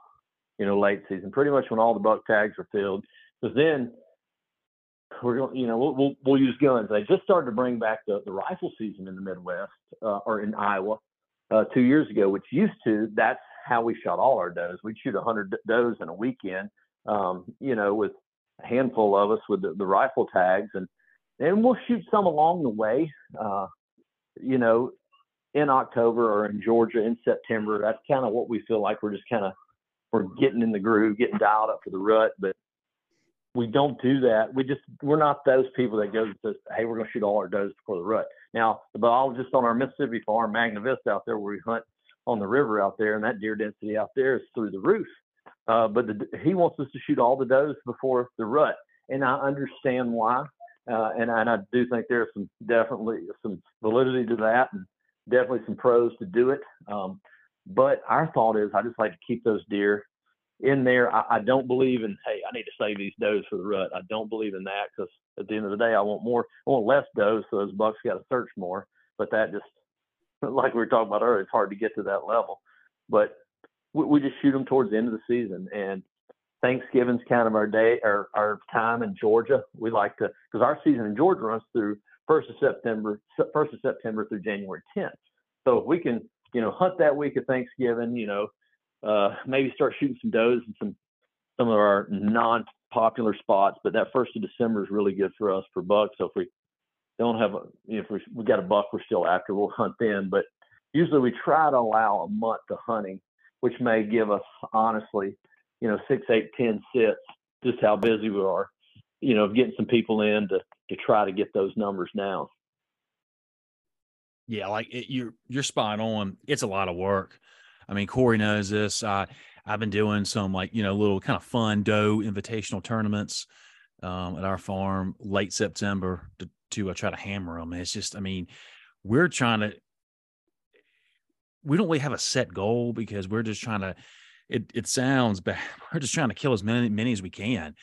you know late season, pretty much when all the buck tags are filled. Because then we're going, you know, we'll, we'll we'll use guns. They just started to bring back the, the rifle season in the Midwest uh, or in Iowa uh, two years ago, which used to that's how we shot all our does. We'd shoot 100 does in a weekend, um, you know, with a handful of us with the, the rifle tags, and and we'll shoot some along the way, uh, you know, in October or in Georgia in September. That's kind of what we feel like we're just kind of we're getting in the groove, getting dialed up for the rut, but we don't do that. We just we're not those people that goes says, "Hey, we're going to shoot all our does before the rut." Now, the biologist on our Mississippi farm, Magna Vista, out there where we hunt on the river out there, and that deer density out there is through the roof. Uh, but the, he wants us to shoot all the does before the rut, and I understand why. Uh, and, and I do think there's some definitely some validity to that, and definitely some pros to do it. Um, but our thought is, I just like to keep those deer in there. I, I don't believe in, hey, I need to save these does for the rut. I don't believe in that because at the end of the day, I want more, I want less does, so those bucks got to search more. But that just, like we were talking about earlier, it's hard to get to that level. But we, we just shoot them towards the end of the season, and Thanksgiving's kind of our day, our our time in Georgia. We like to because our season in Georgia runs through first of September, first of September through January 10th. So if we can, you know, hunt that week of Thanksgiving, you know, uh, maybe start shooting some does and some some of our non-popular spots. But that first of December is really good for us for bucks. So if we don't have a, you know, if we we got a buck we're still after, we'll hunt then. But usually we try to allow a month of hunting, which may give us honestly, you know, six, eight, ten sits, just how busy we are. You know, getting some people in to to try to get those numbers down. Yeah, like it, you're you're spot on. It's a lot of work. I mean, Corey knows this. I I've been doing some like you know little kind of fun doe invitational tournaments um, at our farm late September to to uh, try to hammer them. It's just, I mean, we're trying to. We don't really have a set goal because we're just trying to. It it sounds bad. We're just trying to kill as many many as we can.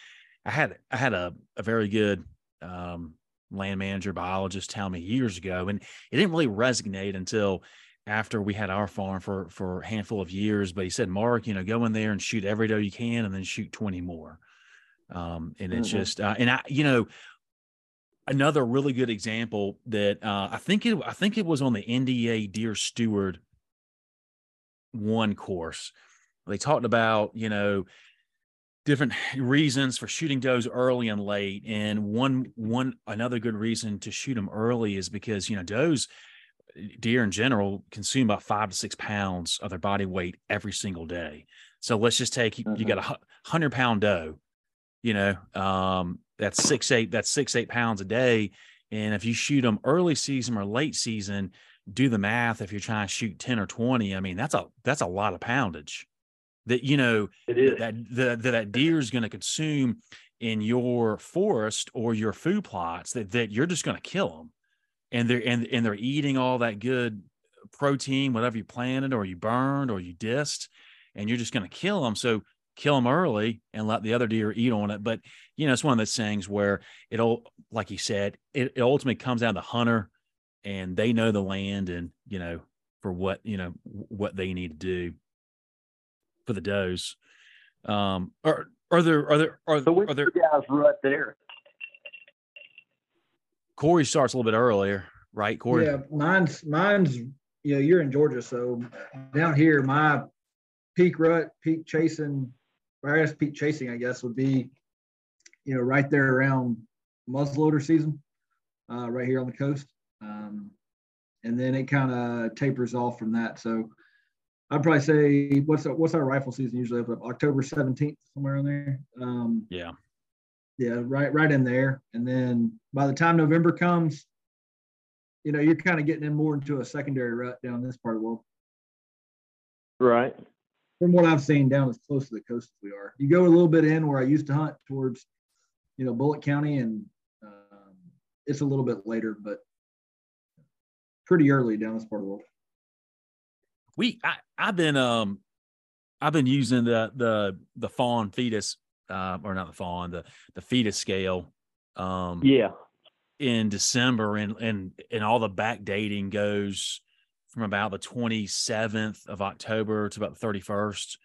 I had I had a a very good um, land manager biologist tell me years ago, and it didn't really resonate until after we had our farm for for a handful of years. But he said, Mark, you know, go in there and shoot every doe you can, and then shoot twenty more. Um, and it's Mhm. just, uh, and I, you know, another really good example that uh, I think it, I think it was on the NDA Deer Steward one course. They talked about, you know, different reasons for shooting does early and late and one one another good reason to shoot them early is because you know does deer in general consume about five to six pounds of their body weight every single day. So let's just take you, you got a hundred pound doe, you know, um, that's six eight that's six eight pounds a day, and if you shoot them early season or late season, do the math. If you're trying to shoot ten or twenty, I mean that's a that's a lot of poundage that you know that that that deer is going to consume in your forest or your food plots that that you're just going to kill them and they're and, and they're eating all that good protein whatever you planted or you burned or you disked and you're just going to kill them so kill them early and let the other deer eat on it. But you know it's one of those things where it'll like you said it, it ultimately comes down to hunter and they know the land and you know for what you know what they need to do for the does. Um, are are there are there are, so are there guys right there? Corey starts a little bit earlier, right? Corey. Yeah, mine's mine's you know you're in Georgia, so down here my peak rut, peak chasing, or I guess peak chasing, I guess would be you know right there around muzzleloader season, uh, right here on the coast, um, and then it kind of tapers off from that. So I'd probably say what's our, what's our rifle season usually? Up October 17th, somewhere in there. Um, yeah. Yeah, right, right in there. And then by the time November comes, you know, you're kind of getting in more into a secondary rut down this part of the world. Right. From what I've seen down as close to the coast as we are. You go a little bit in where I used to hunt towards, you know, Bulloch County, and um, it's a little bit later, but pretty early down this part of the world we I, I've been um I've been using the the the fawn fetus uh or not the fawn the the fetus scale um yeah. in December and and and all the back dating goes from about the 27th of October to about the 31st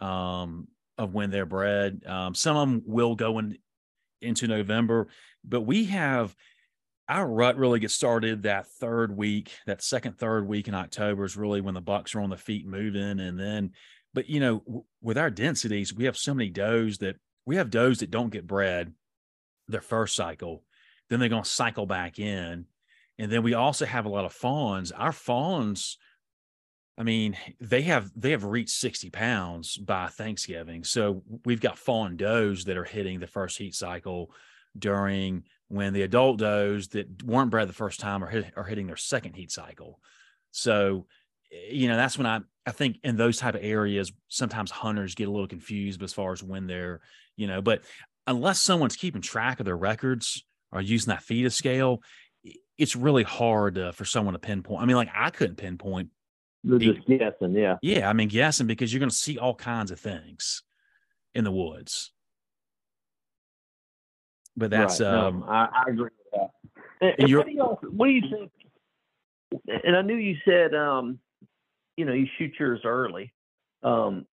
um of when they're bred. Um some of them will go in into November but we have our rut really gets started that third week, that second, third week in October is really when the bucks are on the feet moving. And then, but you know, w- with our densities, we have so many does that we have does that don't get bred their first cycle. Then they're going to cycle back in. And then we also have a lot of fawns. Our fawns, I mean, they have they have reached 60 pounds by Thanksgiving. So we've got fawn does that are hitting the first heat cycle during when the adult does that weren't bred the first time are, hit, are hitting their second heat cycle. So, eh, you know, that's when I, I think in those type of areas, sometimes hunters get a little confused as far as when they're, you know, but unless someone's keeping track of their records or using that fetus scale, it's really hard uh, for someone to pinpoint. I mean, like I couldn't pinpoint. You're just guessing, yeah. Yeah, I mean, guessing because you're going to see all kinds of things in the woods but that's right. um no, I, I, agree with that. And, and what, do you what do you think? And I knew you said um, you know, you shoot yours early. Um,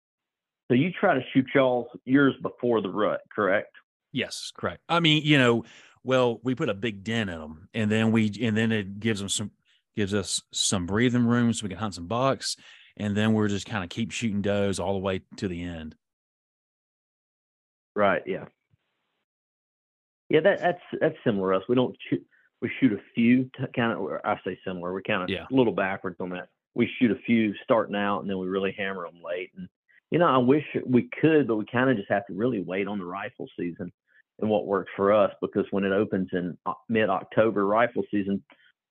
so you try to shoot y'all yours before the rut, correct? Yes, correct. I mean, you know, well, we put a big dent in them, and then we and then it gives them some gives us some breathing room so we can hunt some bucks, and then we're just kind of keep shooting does all the way to the end. Right. Yeah. Yeah, that, that's that's similar to us. We don't shoot. We shoot a few kind of. I say similar. We're kind of yeah. a little backwards on that. We shoot a few starting out, and then we really hammer them late. And you know, I wish we could, but we kind of just have to really wait on the rifle season and what works for us because when it opens in uh, mid October rifle season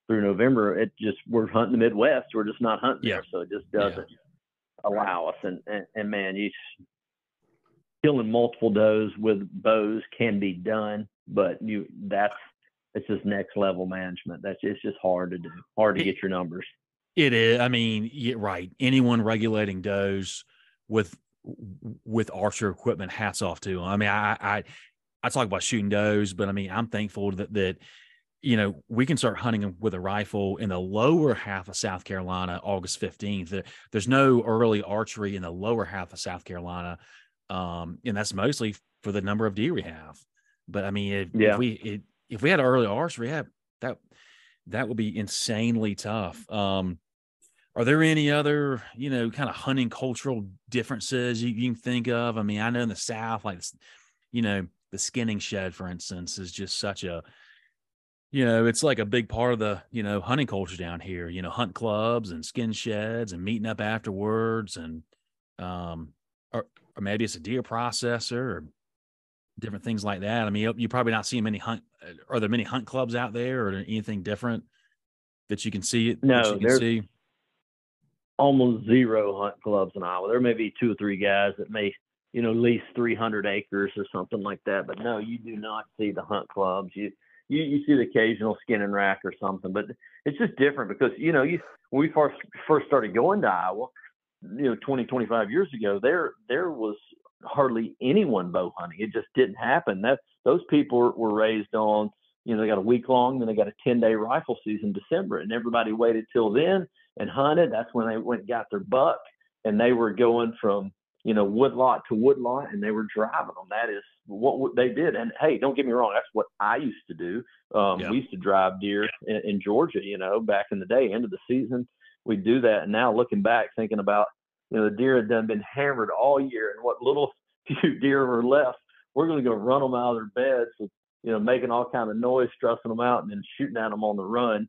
through November, it just we're hunting the Midwest. We're just not hunting yeah. there, so it just doesn't yeah. allow us. And, and and man, you killing multiple does with bows can be done but you that's it's just next level management. That's it's just hard to do, hard to get your numbers. It is. I mean, yeah, right. Anyone regulating does with with archer equipment, hats off to them. I mean, I I I talk about shooting does, but I mean, I'm thankful that that you know we can start hunting them with a rifle in the lower half of South Carolina August 15th. There's no early archery in the lower half of South Carolina, um, and that's mostly for the number of deer we have. But I mean, if, yeah. if we it, if we had early archery, yeah, that that would be insanely tough. Um, are there any other you know kind of hunting cultural differences you, you can think of? I mean, I know in the South, like you know, the skinning shed, for instance, is just such a you know, it's like a big part of the, you know, hunting culture down here, you know, hunt clubs and skin sheds and meeting up afterwards and um or, or maybe it's a deer processor or different things like that. I mean, you, you probably not seeing many hunt uh, are there many hunt clubs out there or anything different that you can see it? No, you can see? almost zero hunt clubs in Iowa. There may be two or three guys that may, you know, lease 300 acres or something like that, but no, you do not see the hunt clubs. You you, you see the occasional skin and rack or something, but it's just different because you know you when we first first started going to Iowa, you know, 20 25 years ago, there there was hardly anyone bow hunting. It just didn't happen. That those people were raised on you know they got a week long, then they got a 10 day rifle season December, and everybody waited till then and hunted. That's when they went and got their buck, and they were going from you know woodlot to woodlot, and they were driving them. That is what they did. And hey, don't get me wrong, that's what I used to do. Um, yeah. We used to drive deer in, in, Georgia, you know, back in the day, end of the season, we'd do that. And now looking back, thinking about, you know, the deer had done been hammered all year, and what little few deer were left, we're going to go run them out of their beds, with, you know, making all kind of noise, stressing them out, and then shooting at them on the run,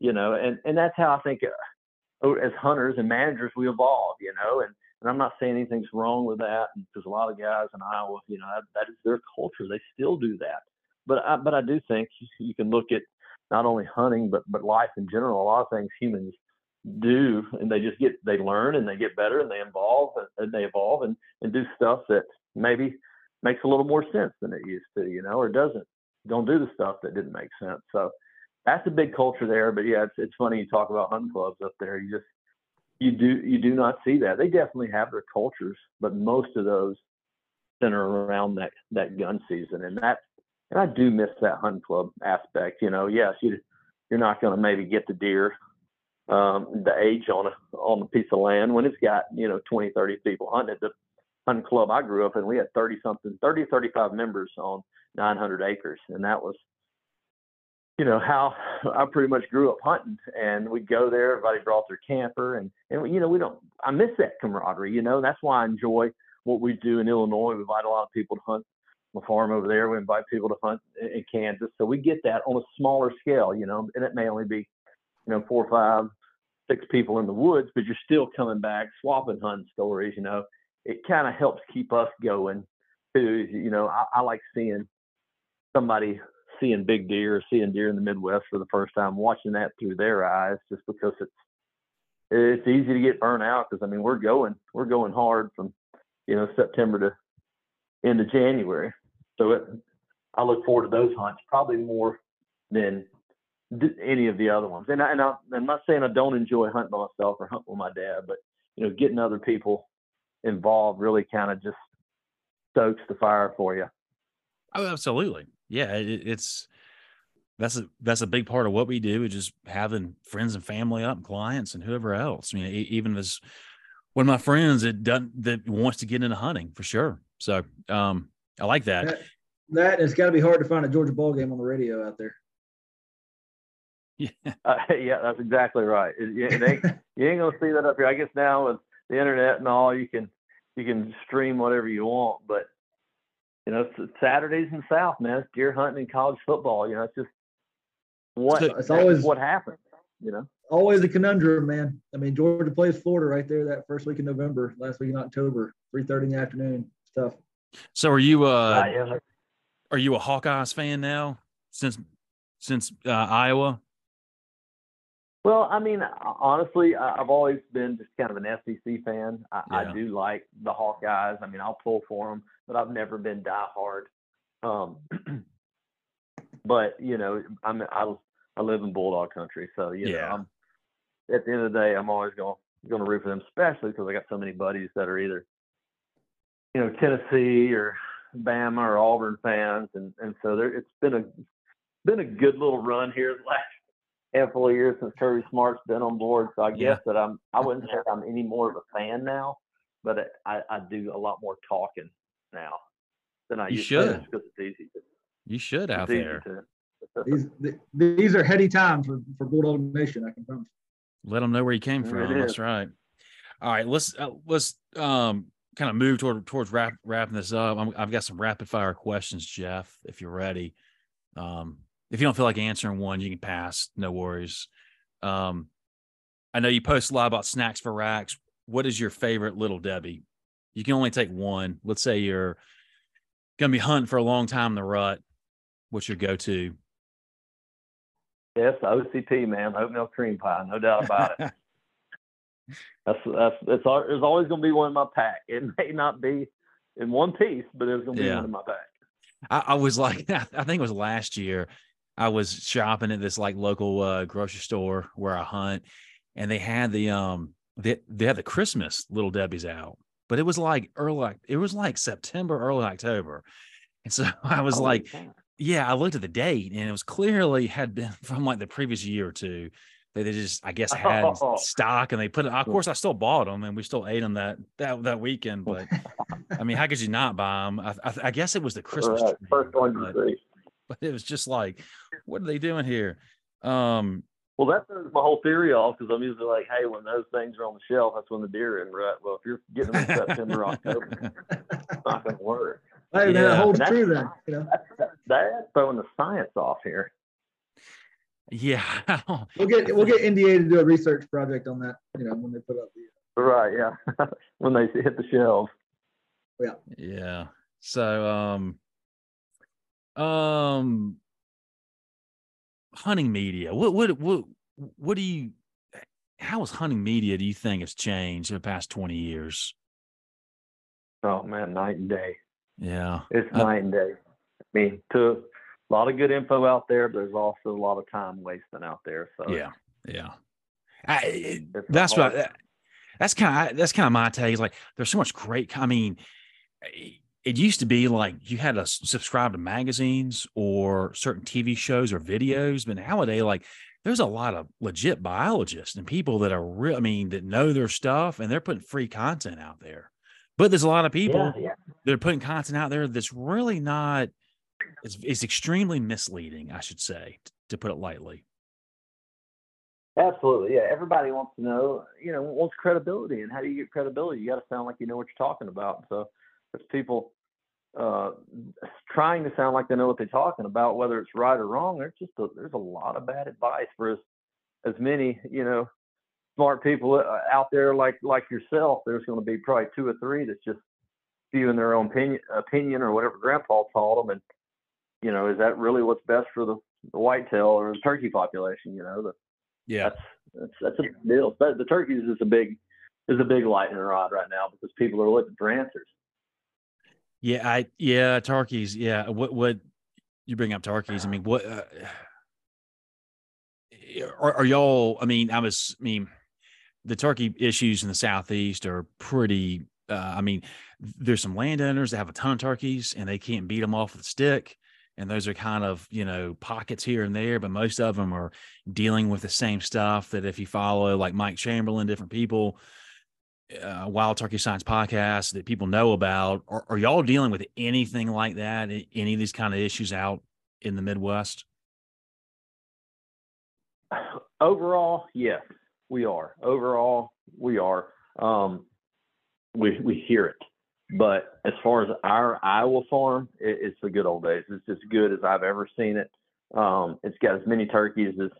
you know. And and that's how I think, uh, as hunters and managers, we evolve, you know, and and I'm not saying anything's wrong with that because a lot of guys in Iowa, you know, that, that is their culture. They still do that. But I, but I do think you can look at not only hunting but but life in general. A lot of things humans do, and they just get they learn and they get better and they evolve and, they evolve and and do stuff that maybe makes a little more sense than it used to, you know, or doesn't. Don't do the stuff that didn't make sense. So that's a big culture there. But yeah, it's it's funny you talk about hunting clubs up there. You just you do you do not see that. They definitely have their cultures, but most of those center around that that gun season, and that and I do miss that hunting club aspect. You know, yes, you you're not going to maybe get the deer um, the age on a on a piece of land when it's got you know 20 30 people hunting the hunting club I grew up in we had 30 something 30 35 members on 900 acres and that was you know how I pretty much grew up hunting, and we'd go there. Everybody brought their camper, and and you know we don't. I miss that camaraderie. You know that's why I enjoy what we do in Illinois. We invite a lot of people to hunt the farm over there. We invite people to hunt in Kansas, so we get that on a smaller scale. You know, and it may only be you know four, five, six people in the woods, but you're still coming back, swapping hunting stories. You know, it kind of helps keep us going too. You know, I, I like seeing somebody seeing big deer, seeing deer in the Midwest for the first time, watching that through their eyes, just because it's it's easy to get burnt out. Because I mean, we're going we're going hard from you know September to into January, so it, I look forward to those hunts probably more than any of the other ones. And, I, and I, I'm not saying I don't enjoy hunting by myself or hunting with my dad, but you know, getting other people involved really kind of just stokes the fire for you. Oh, absolutely yeah, it, it's that's a that's a big part of what we do is just having friends and family up, and clients and whoever else. I mean, even as one of my friends that doesn't that wants to get into hunting for sure. So um, I like that. That, that it's got to be hard to find a Georgia ball game on the radio out there. Yeah, uh, yeah, that's exactly right. It, it ain't, you ain't gonna see that up here. I guess now with the internet and all, you can you can stream whatever you want, but you know, Saturdays in the South, man, it's deer hunting and college football. You know, it's just what it's always what happens. You know, always a conundrum, man. I mean, Georgia plays Florida right there that first week in November, last week in October, three thirty in the afternoon. Stuff. So, are you uh, yeah. are you a Hawkeyes fan now since since uh, Iowa? Well, I mean, honestly, I've always been just kind of an SEC fan. I, yeah. I do like the Hawkeyes. I mean, I'll pull for them, but I've never been diehard. Um, but you know, I'm I, I live in Bulldog country, so you yeah. know, I'm at the end of the day, I'm always going going to root for them, especially because I got so many buddies that are either you know Tennessee or Bama or Auburn fans, and and so there it's been a been a good little run here the last handful of years since Kirby Smart's been on board. So I guess yeah. that I'm I wouldn't say I'm any more of a fan now, but I, I do a lot more talking now than I you used should. to because it's easy. To, you should out there. these these are heady times for, for Bulldog Nation. I can promise. Let them know where you came from. That's right. All right, let's uh, let's um kind of move toward towards wrap, wrapping this up. i have got some rapid fire questions, Jeff. If you're ready, um, if you don't feel like answering one, you can pass. No worries. Um, I know you post a lot about snacks for racks. What is your favorite little Debbie? You can only take one. Let's say you're gonna be hunting for a long time in the rut. What's your go-to? Yes, OCP, man. Oatmeal cream pie, no doubt about it. that's that's it's, it's always going to be one in my pack. It may not be in one piece, but it's going to be yeah. one in my pack. I, I, was like, I think it was last year. I was shopping at this like local uh, grocery store where I hunt, and they had the um they they had the Christmas little Debbie's out, but it was like early, it was like September, early October, and so I was oh, like, yeah, I looked at the date, and it was clearly had been from like the previous year or two. They, they just, I guess, had oh. stock, and they put it. Of course, I still bought them, and we still ate them that that that weekend. But I mean, how could you not buy them? I, I, I guess it was the Christmas right. tree, first one but, but it was just like, what are they doing here? Um, well, that throws my whole theory off because I'm usually like, hey, when those things are on the shelf, that's when the deer are in right? Well, if you're getting them in September, October, it's not going to work. Hey, yeah. that holds true then. You know? That's, that's throwing the science off here. Yeah, we'll get we'll get NDA to do a research project on that. You know, when they put up the right, yeah, when they hit the shelves. Yeah, yeah. So, um, um, hunting media. What what what what do you? How has hunting media do you think has changed in the past twenty years? Oh man, night and day. Yeah, it's uh, night and day. I mean, to a lot of good info out there, but there's also a lot of time wasting out there. So yeah, yeah. I, that's what. that's kind of that's kind of my take. Is Like, there's so much great. I mean, it used to be like you had to subscribe to magazines or certain TV shows or videos, but nowadays, like, there's a lot of legit biologists and people that are real. I mean, that know their stuff, and they're putting free content out there. But there's a lot of people yeah, yeah. that are putting content out there that's really not it's, it's extremely misleading, I should say, to put it lightly. Absolutely, yeah. Everybody wants to know, you know, wants credibility, and how do you get credibility? You got to sound like you know what you're talking about. So, there's people uh, trying to sound like they know what they're talking about, whether it's right or wrong. There's just a, there's a lot of bad advice for as as many, you know, smart people uh, out there like like yourself. There's going to be probably two or three that's just spewing their own opinion, opinion or whatever Grandpa taught them, and you know, is that really what's best for the, the whitetail or the turkey population? You know, the, yeah, that's that's that's a big deal. But the turkeys is a big is a big lightning rod right now because people are looking for answers. Yeah, I yeah turkeys. Yeah, what what you bring up turkeys? I mean, what uh, are, are y'all? I mean, I was. I mean, the turkey issues in the southeast are pretty. Uh, I mean, there's some landowners that have a ton of turkeys and they can't beat them off with a stick and those are kind of you know pockets here and there but most of them are dealing with the same stuff that if you follow like mike chamberlain different people uh, wild turkey science podcast that people know about are, are y'all dealing with anything like that any of these kind of issues out in the midwest overall yes we are overall we are um, we we hear it but as far as our Iowa farm, it, it's the good old days. It's as good as I've ever seen it. Um, it's got as many turkeys as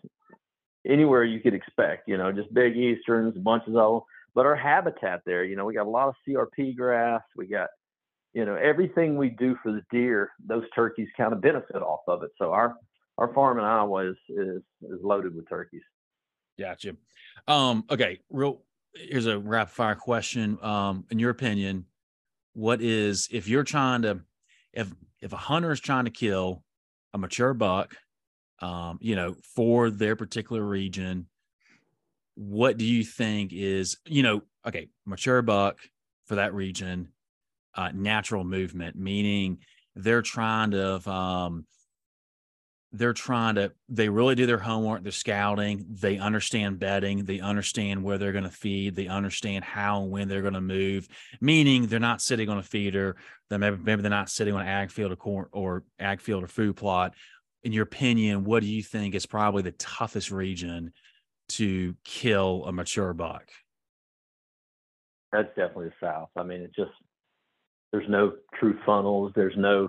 anywhere you could expect. You know, just big easterns, bunches of. But our habitat there, you know, we got a lot of CRP grass. We got, you know, everything we do for the deer. Those turkeys kind of benefit off of it. So our our farm in Iowa is is, is loaded with turkeys. Gotcha. Um, okay, real. Here's a rapid fire question. Um, in your opinion, what is if you're trying to if if a hunter is trying to kill a mature buck um you know for their particular region what do you think is you know okay mature buck for that region uh natural movement meaning they're trying to um they're trying to they really do their homework they're scouting they understand bedding they understand where they're going to feed they understand how and when they're going to move meaning they're not sitting on a feeder that maybe, maybe they're not sitting on an ag field or corn or ag field or food plot. In your opinion what do you think is probably the toughest region to kill a mature buck that's definitely the south i mean it just there's no true funnels there's no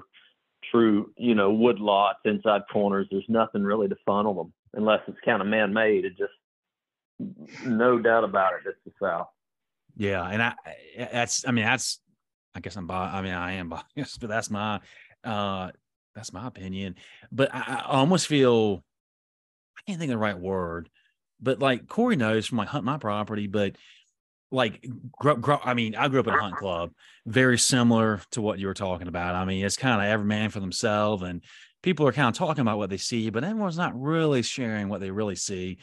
true, you know, wood lots, inside corners. There's nothing really to funnel them unless it's kind of man made. It just, no doubt about it, it's the South. Yeah. And I, that's, I mean, that's, I guess I'm, I mean, I am biased, but that's my, uh, that's my opinion. But I, I almost feel, I can't think of the right word, but like Corey knows from like hunt my property, but like grow, grow, I mean, I grew up in a hunt club, very similar to what you were talking about. I mean, it's kind of every man for themselves, and people are kind of talking about what they see, but everyone's not really sharing what they really see,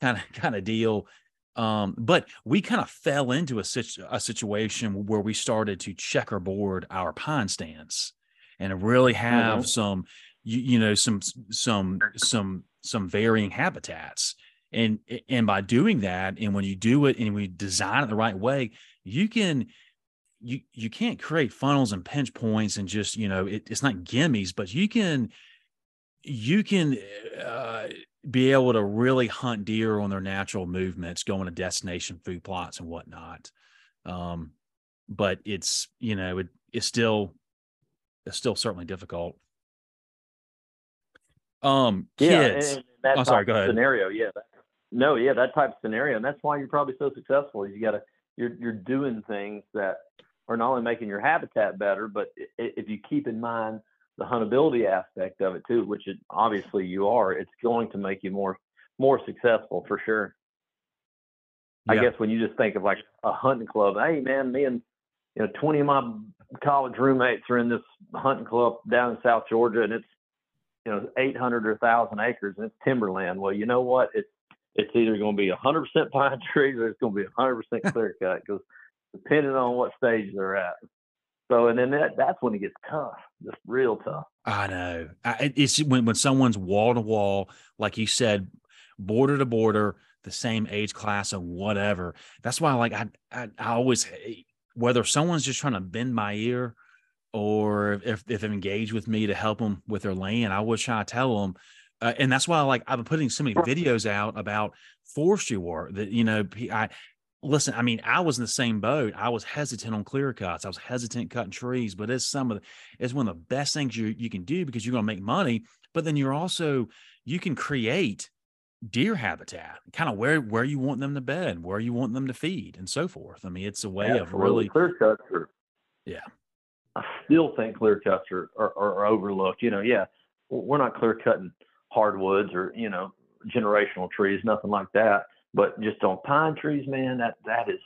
kind of kind of deal. Um, but we kind of fell into a, situ- a situation where we started to checkerboard our pine stands and really have mm-hmm. some, you, you know, some some some some varying habitats and and by doing that and when you do it and we design it the right way you can you you can't create funnels and pinch points and just you know it, it's not gimmies but you can you can uh, be able to really hunt deer on their natural movements going to destination food plots and whatnot. Um, but it's you know it, it's still it's still certainly difficult. Um kids. yeah, oh sorry go ahead. scenario yeah no, yeah, that type of scenario, and that's why you're probably so successful. You got to you're you're doing things that are not only making your habitat better, but if you keep in mind the huntability aspect of it too, which it, obviously you are, it's going to make you more more successful for sure. Yeah. I guess when you just think of like a hunting club, hey man, me and you know 20 of my college roommates are in this hunting club down in South Georgia, and it's you know 800 or 1,000 acres, and it's timberland. Well, you know what? It's it's either going to be 100% pine trees or it's going to be 100% clear cut because depending on what stage they're at. So, and then that, that's when it gets tough, just real tough. I know. I, it's when, when someone's wall to wall, like you said, border to border, the same age class and whatever. That's why, like, I, I, I always, whether someone's just trying to bend my ear or if, if they engage with me to help them with their land, I would try to tell them, uh, and that's why like I've been putting so many videos out about forestry work that you know I listen. I mean, I was in the same boat. I was hesitant on clear cuts. I was hesitant cutting trees, but it's some of the it's one of the best things you you can do because you're going to make money. But then you're also you can create deer habitat, kind of where where you want them to bed, where you want them to feed, and so forth. I mean, it's a way of really clear cuts are. Yeah, I still think clear cuts are, are, are overlooked. You know, yeah, we're not clear cutting hardwoods or you know generational trees, nothing like that. But just on pine trees, man, that that is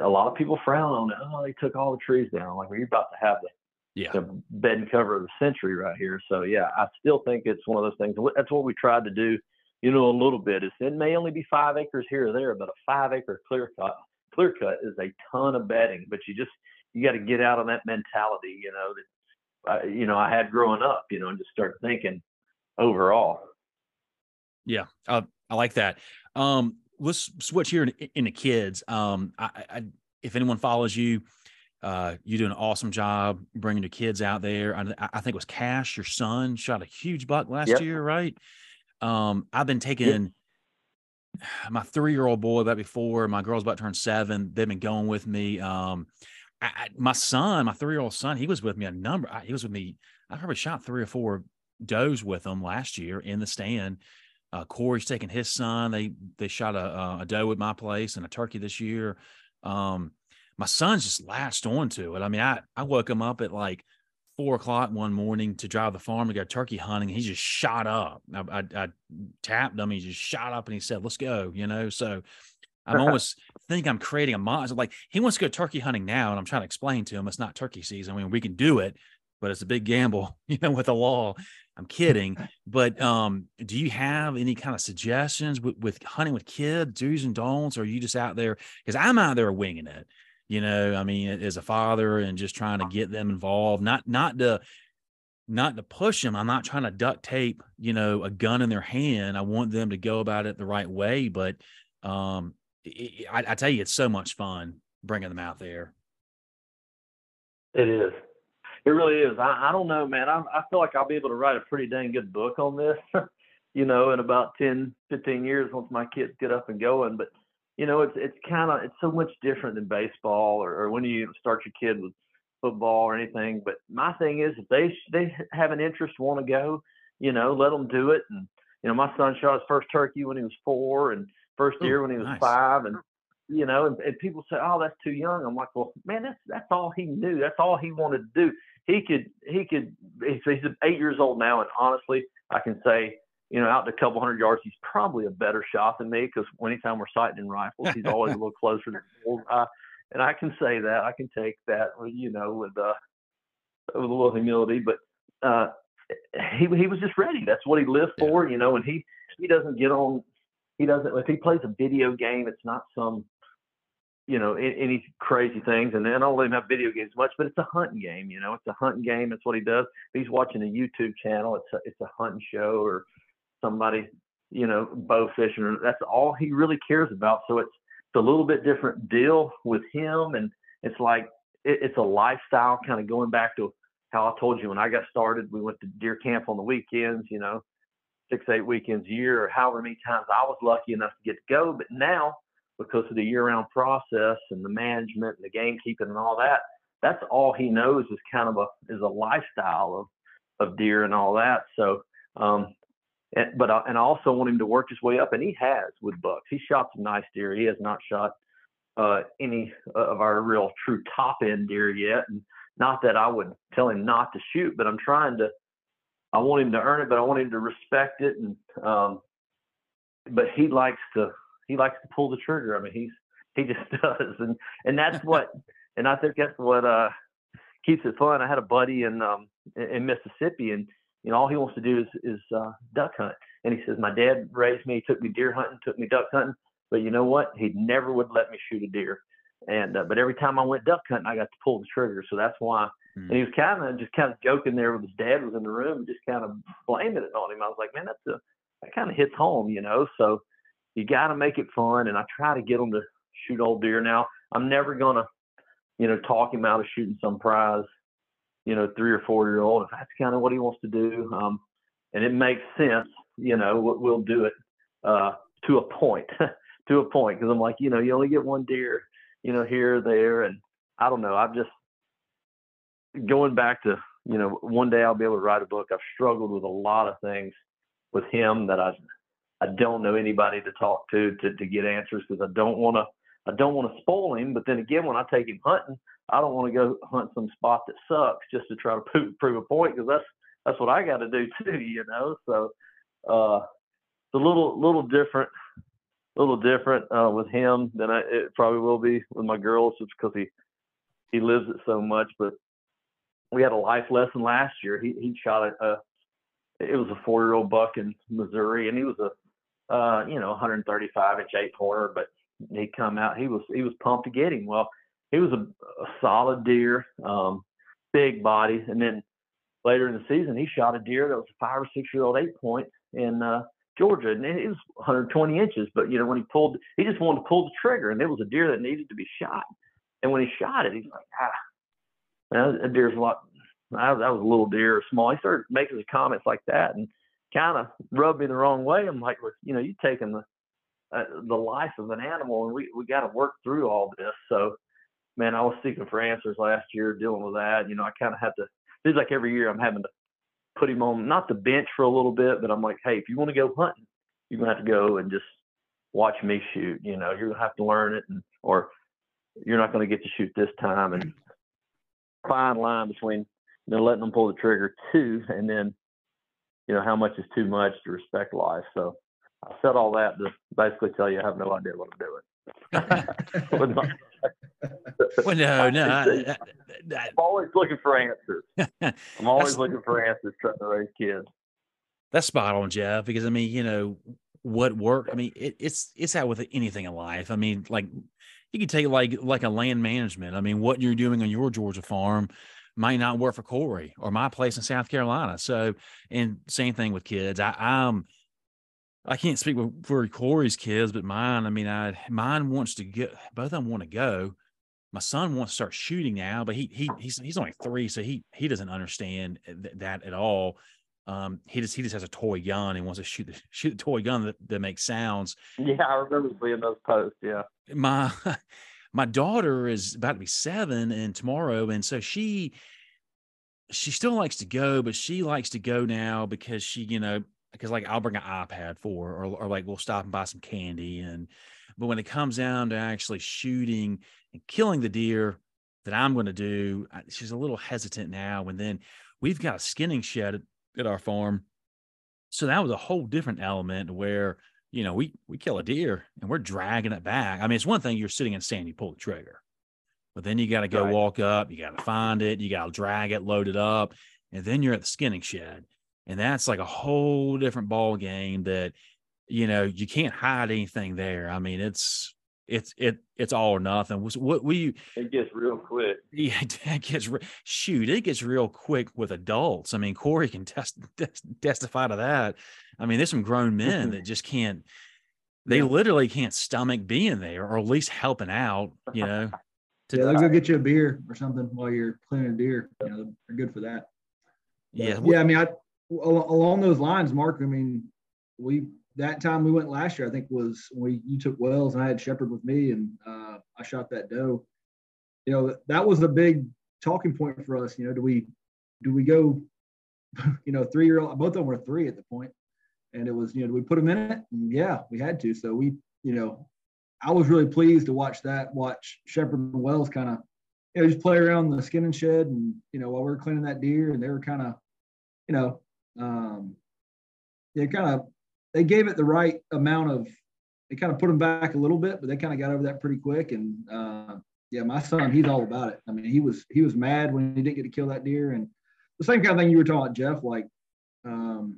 a lot of people frown on it. Oh, they took all the trees down. Like, well, you're about to have the yeah. the bed and cover of the century right here. So yeah, I still think it's one of those things. That's what we tried to do, you know, a little bit. Is it may only be five acres here or there, but a five acre clear cut clear cut is a ton of bedding. But you just you got to get out of that mentality, you know, that uh, you know I had growing up, you know, and just start thinking, overall. Yeah, uh, I like that. Um, let's switch here into kids. Um, I, I, if anyone follows you, uh, you do an awesome job bringing your kids out there. I, I, think it was Cash, your son, shot a huge buck last yep. year, right? Um, I've been taking yep. my three-year-old boy about before my girl's about to turn seven. They've been going with me. Um, I, my son, my three-year-old son, he was with me a number. He was with me. I probably shot three or four does with them last year in the stand. Uh, Corey's taking his son. They they shot a, a doe at my place and a turkey this year. Um, my son's just latched onto it. I mean, I I woke him up at like four o'clock one morning to drive the farm to go turkey hunting. He just shot up. I, I, I tapped him. He just shot up and he said, "Let's go." You know, so I'm almost think I'm creating a monster. Like he wants to go turkey hunting now, and I'm trying to explain to him it's not turkey season. I mean, we can do it, but it's a big gamble, you know, with the law. I'm kidding. but um, do you have any kind of suggestions with, with hunting with kids, do's and don'ts? Or are you just out there? Because I'm out there winging it. You know, I mean, as a father and just trying to get them involved, not not to not to push them. I'm not trying to duct tape, you know, a gun in their hand. I want them to go about it the right way. But um, I, I tell you, it's so much fun bringing them out there. It is. It really is. I, I don't know, man. I, I feel like I'll be able to write a pretty dang good book on this, you know, in about 10, 15 years once my kids get up and going. But, you know, it's it's kind of it's so much different than baseball or, or when you start your kid with football or anything. But my thing is, if they they have an interest, want to go, you know, let them do it. And you know, my son shot his first turkey when he was four, and first year when he was nice. five, and you know, and, and people say, "Oh, that's too young." I'm like, "Well, man, that's that's all he knew. That's all he wanted to do. He could he could. He's, he's eight years old now, and honestly, I can say, you know, out to a couple hundred yards, he's probably a better shot than me because anytime we're sighting in rifles, he's always a little closer to bullseye. And I can say that I can take that, you know, with uh, with a little humility, but uh, he he was just ready. That's what he lived Yeah. for, you know. And he he doesn't get on. He doesn't if he plays a video game, it's not some you know a- any crazy things. And then I don't let him have video games much, but it's a hunting game. You know, it's a hunting game. That's what he does. He's watching a YouTube channel, it's a it's a hunting show or somebody you know bow fishing. or- That's all he really cares about. So it's it's a little bit different deal with him, and it's like it, it's a lifestyle kind of going back to how I told you when I got started. We went to deer camp on the weekends, you know, six eight weekends a year, or however many times I was lucky enough to get to go. But now, because of the year-round process and the management and the gamekeeping and all that, that's all he knows is kind of a is a lifestyle of of deer and all that. So. Um, and, but I, and I also want him to work his way up, and he has with bucks. He shot some nice deer. He has not shot uh, any of our real true top end deer yet. And not that I would tell him not to shoot, but I'm trying to. I want him to earn it, but I want him to respect it. And um, but he likes to he likes to pull the trigger. I mean, he's he just does, and and that's what. and I think that's what uh, keeps it fun. I had a buddy in um, in Mississippi, and you know all he wants to do is is uh, duck hunt. And he says, my dad raised me, took me deer hunting, took me duck hunting, but you know what? He never would let me shoot a deer. And uh, but every time I went duck hunting, I got to pull the trigger. So that's why. Hmm. And he was kind of just kind of joking there with his dad was in the room, just kind of blaming it on him. I was like, man, that's a that kind of hits home, you know. So you got to make it fun, and I try to get him to shoot old deer. Now I'm never gonna, you know, talk him out of shooting some prize, you know, three or four year old if that's kind of what he wants to do. Um, and it makes sense, you know, we'll, do it uh, to a point, to a point, because I'm like, you know, you only get one deer, you know, here or there, and I don't know. I've just going back to, you know, one day I'll be able to write a book. I've struggled with a lot of things with him that I I don't know anybody to talk to to, to get answers because I don't want to I don't want to spoil him. But then again, when I take him hunting, I don't want to go hunt some spot that sucks just to try to prove, prove a point because that's that's what I got to do too, you know. So uh, it's a little little different, a little different uh, with him than I, it probably will be with my girls, just because he he lives it so much. But we had a life lesson last year. He he shot a, a it was a four year old buck in Missouri, and he was a uh, you know 135 inch eight pointer, but he come out. He was he was pumped to get him. Well, he was a, a solid deer, um, big body, and then later in the season he shot a deer that was a five or six year old eight point in uh, Georgia, and it was 120 inches. But you know when he pulled, he just wanted to pull the trigger, and it was a deer that needed to be shot. And when he shot it, he's like, ah, man, that deer's a lot. That that was a little deer, small. He started making some comments like that, and kind of rubbed me the wrong way. I'm like, well, you know, you're taking the uh, the life of an animal, and we we got to work through all this. So, man, I was seeking for answers last year, dealing with that. You know, I kind of had to. Seems like every year I'm having to put him on not the bench for a little bit, but I'm like, hey, if you want to go hunting, you're gonna have to go and just watch me shoot. You know, you're gonna have to learn it, and or you're not gonna get to shoot this time. And fine line between you know letting them pull the trigger too, and then you know how much is too much to respect life. So I said all that to basically tell you I have no idea what I'm doing. Well, no, no. I, I'm always looking for answers. I'm always looking for answers trying to raise kids. That's spot on, Jeff. Because I mean, you know, what worked. I mean, it, it's it's out with anything in life. I mean, like you could take like like a land management. I mean, what you're doing on your Georgia farm might not work for Corey or my place in South Carolina. So, and same thing with kids. I, I'm I can't speak with- for Corey's kids, but mine. I mean, I mine wants to get both of them want to go. My son wants to start shooting now, but he he he's he's only three, so he he doesn't understand th- that at all. Um, he just he just has a toy gun and wants to shoot the shoot the toy gun that, that makes sounds. Yeah, I remember seeing those posts. Yeah. My my daughter is about to be seven and tomorrow, and so she she still likes to go, but she likes to go now because she, you know, because like I'll bring an iPad for or, or like we'll stop and buy some candy. And but when it comes down to actually shooting and killing the deer that I'm going to do, she's a little hesitant now. And then we've got a skinning shed at our farm, so that was a whole different element where you know we we kill a deer and we're dragging it back. I mean, it's one thing you're sitting and saying you pull the trigger, but then you got to go right. walk up, you got to find it, you got to drag it, load it up, and then you're at the skinning shed. And that's like a whole different ball game that you know you can't hide anything there. I mean it's it's it it's all or nothing. What we it gets real quick. Yeah it gets shoot it gets real quick with adults. I mean corey can test, test testify to that i mean there's some grown men that just can't they yeah. literally can't stomach being there or at least helping out you know to yeah, they'll go get you a beer or something while you're cleaning a deer you know they're good for that but, yeah yeah i mean i along those lines, Mark. I mean, we that time we went last year. I think was when you took Wells and I had Shepard with me, and uh, I shot that doe. You know, that was a big talking point for us. You know, do we do we go? You know, three year old. Both of them were three at the point, and it was you know, we put them in it? And yeah, we had to. So we, you know, I was really pleased to watch that. Watch Shepard and Wells kind of, you know, just play around the skinning shed, and you know, while we were cleaning that deer, and they were kind of, you know, um, they kind of they gave it the right amount of they kind of put them back a little bit, but they kind of got over that pretty quick. And uh, yeah, my son, he's all about it. I mean, he was he was mad when he didn't get to kill that deer, and the same kind of thing you were talking about, Jeff. Like, um,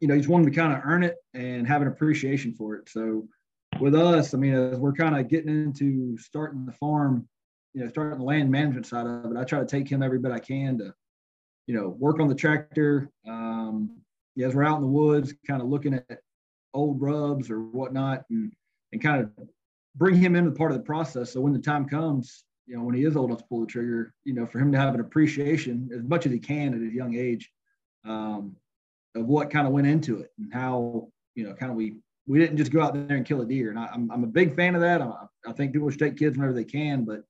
you know, he's wanting to kind of earn it and have an appreciation for it. So with us, I mean, as we're kind of getting into starting the farm, you know, starting the land management side of it, I try to take him every bit I can to you know, work on the tractor. Um, yeah, as we're out in the woods, kind of looking at old rubs or whatnot, and and kind of bring him into part of the process. So when the time comes, you know, when he is old enough to pull the trigger, you know, for him to have an appreciation as much as he can at his young age um, of what kind of went into it and how, you know, kind of we we didn't just go out there and kill a deer. And I, am I'm a big fan of that. I, I think people should take kids whenever they can, but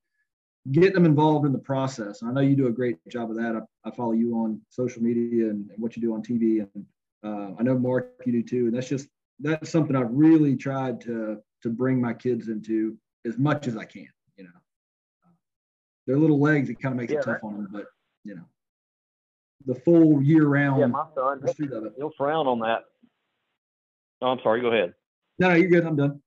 get them involved in the process. And I know you do a great job of that. I, I follow you on social media and, and, what you do on TV, and uh, I know Mark you do too. And that's just that's something I've really tried to to bring my kids into as much as I can. You know, their little legs it kind of makes yeah, it tough on them, but you know, the full year round. Yeah, my son, he'll, he'll frown on that. Oh, I'm sorry. Go ahead. No, no, you're good. I'm done.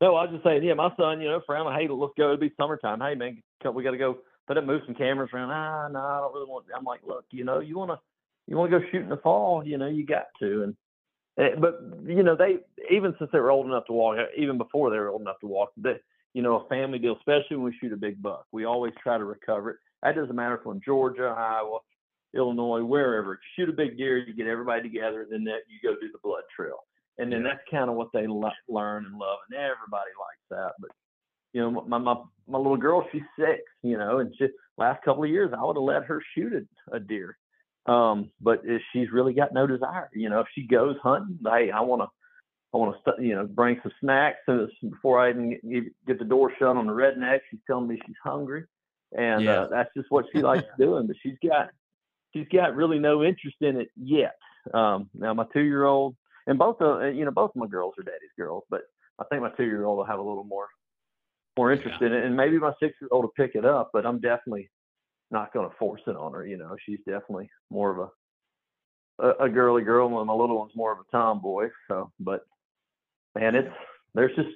No, I was just saying, yeah, my son, you know, frown, hey, let's go. It'll be summertime. Hey, man, we got to go. Put up, move some cameras around. Ah, no, I don't really want. I'm like, look, you know, you want to, you want to go shoot in the fall. You know, you got to. And, eh, but you know, they even since they were old enough to walk, even before they were old enough to walk, that you know, a family deal, especially when we shoot a big buck, we always try to recover it. That doesn't matter if we're in Georgia, Iowa, Illinois, wherever. If you shoot a big deer, you get everybody together, and then that you go do the blood trail and then that's kind of what they lo- learn and love, and everybody likes that. But you know, my my my little girl, she's six, you know, and she last couple of years I would have let her shoot a, a deer, um, but she's really got no desire. You know, if she goes hunting, hey, I want to. I want to, you know, bring some snacks. And before I even get the door shut on the redneck, she's telling me she's hungry, and yeah. uh, that's just what she likes doing. But she's got, she's got really no interest in it yet. Um, now my two-year-old, and both of you know both of my girls are daddy's girls, but I think my two year old will have a little more more interest yeah. in it, and maybe my six year old will pick it up. But I'm definitely not going to force it on her. You know, she's definitely more of a, a a girly girl, and my little one's more of a tomboy. So, but man, it's there's just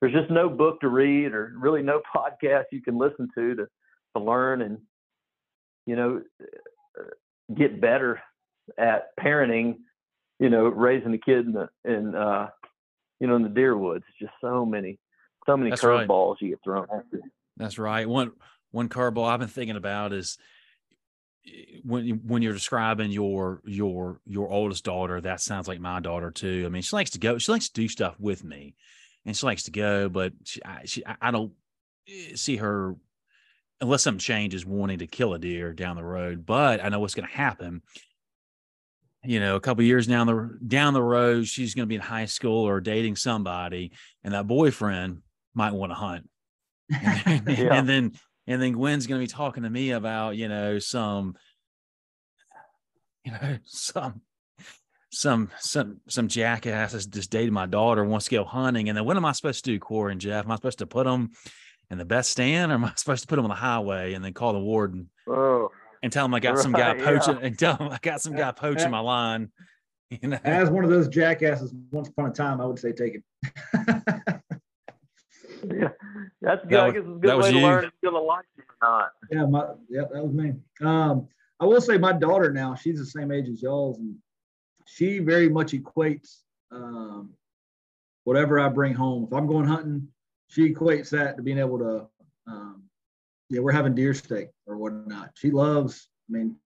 there's just no book to read or really no podcast you can listen to to to learn and you know get better at parenting you know, raising a kid in the in uh, you know in the deer woods. Just so many, so many curveballs right. you get thrown at you. That's right. One one curveball I've been thinking about is when you, when you're describing your your your oldest daughter. That sounds like my daughter too. I mean, she likes to go. She likes to do stuff with me, and she likes to go. But she, I, she, I don't eh, see her unless something changes wanting to kill a deer down the road. But I know what's going to happen you know, a couple years down the down the road, she's going to be in high school or dating somebody, and that boyfriend might want to hunt and, then, yeah. and then and then Gwen's going to be talking to me about you know some you know some some some some jackass has just dated my daughter wants to go hunting and then what am I supposed to do Corey and Jeff am I supposed to put them in the best stand or am I supposed to put them on the highway and then call the warden oh, and tell him I got right, some guy poaching yeah. and tell him I got some guy poaching my line you know as one of those jackasses once upon a time I would say take it yeah, that's good. That was, I guess it's a good way to learn if you're gonna like it or not. Yeah, my yeah, that was me. Um, I will say my daughter now, she's the same age as y'all's, and she very much equates um, whatever I bring home. If I'm going hunting, she equates that to being able to, um, yeah, we're having deer steak or whatnot. She loves. I mean,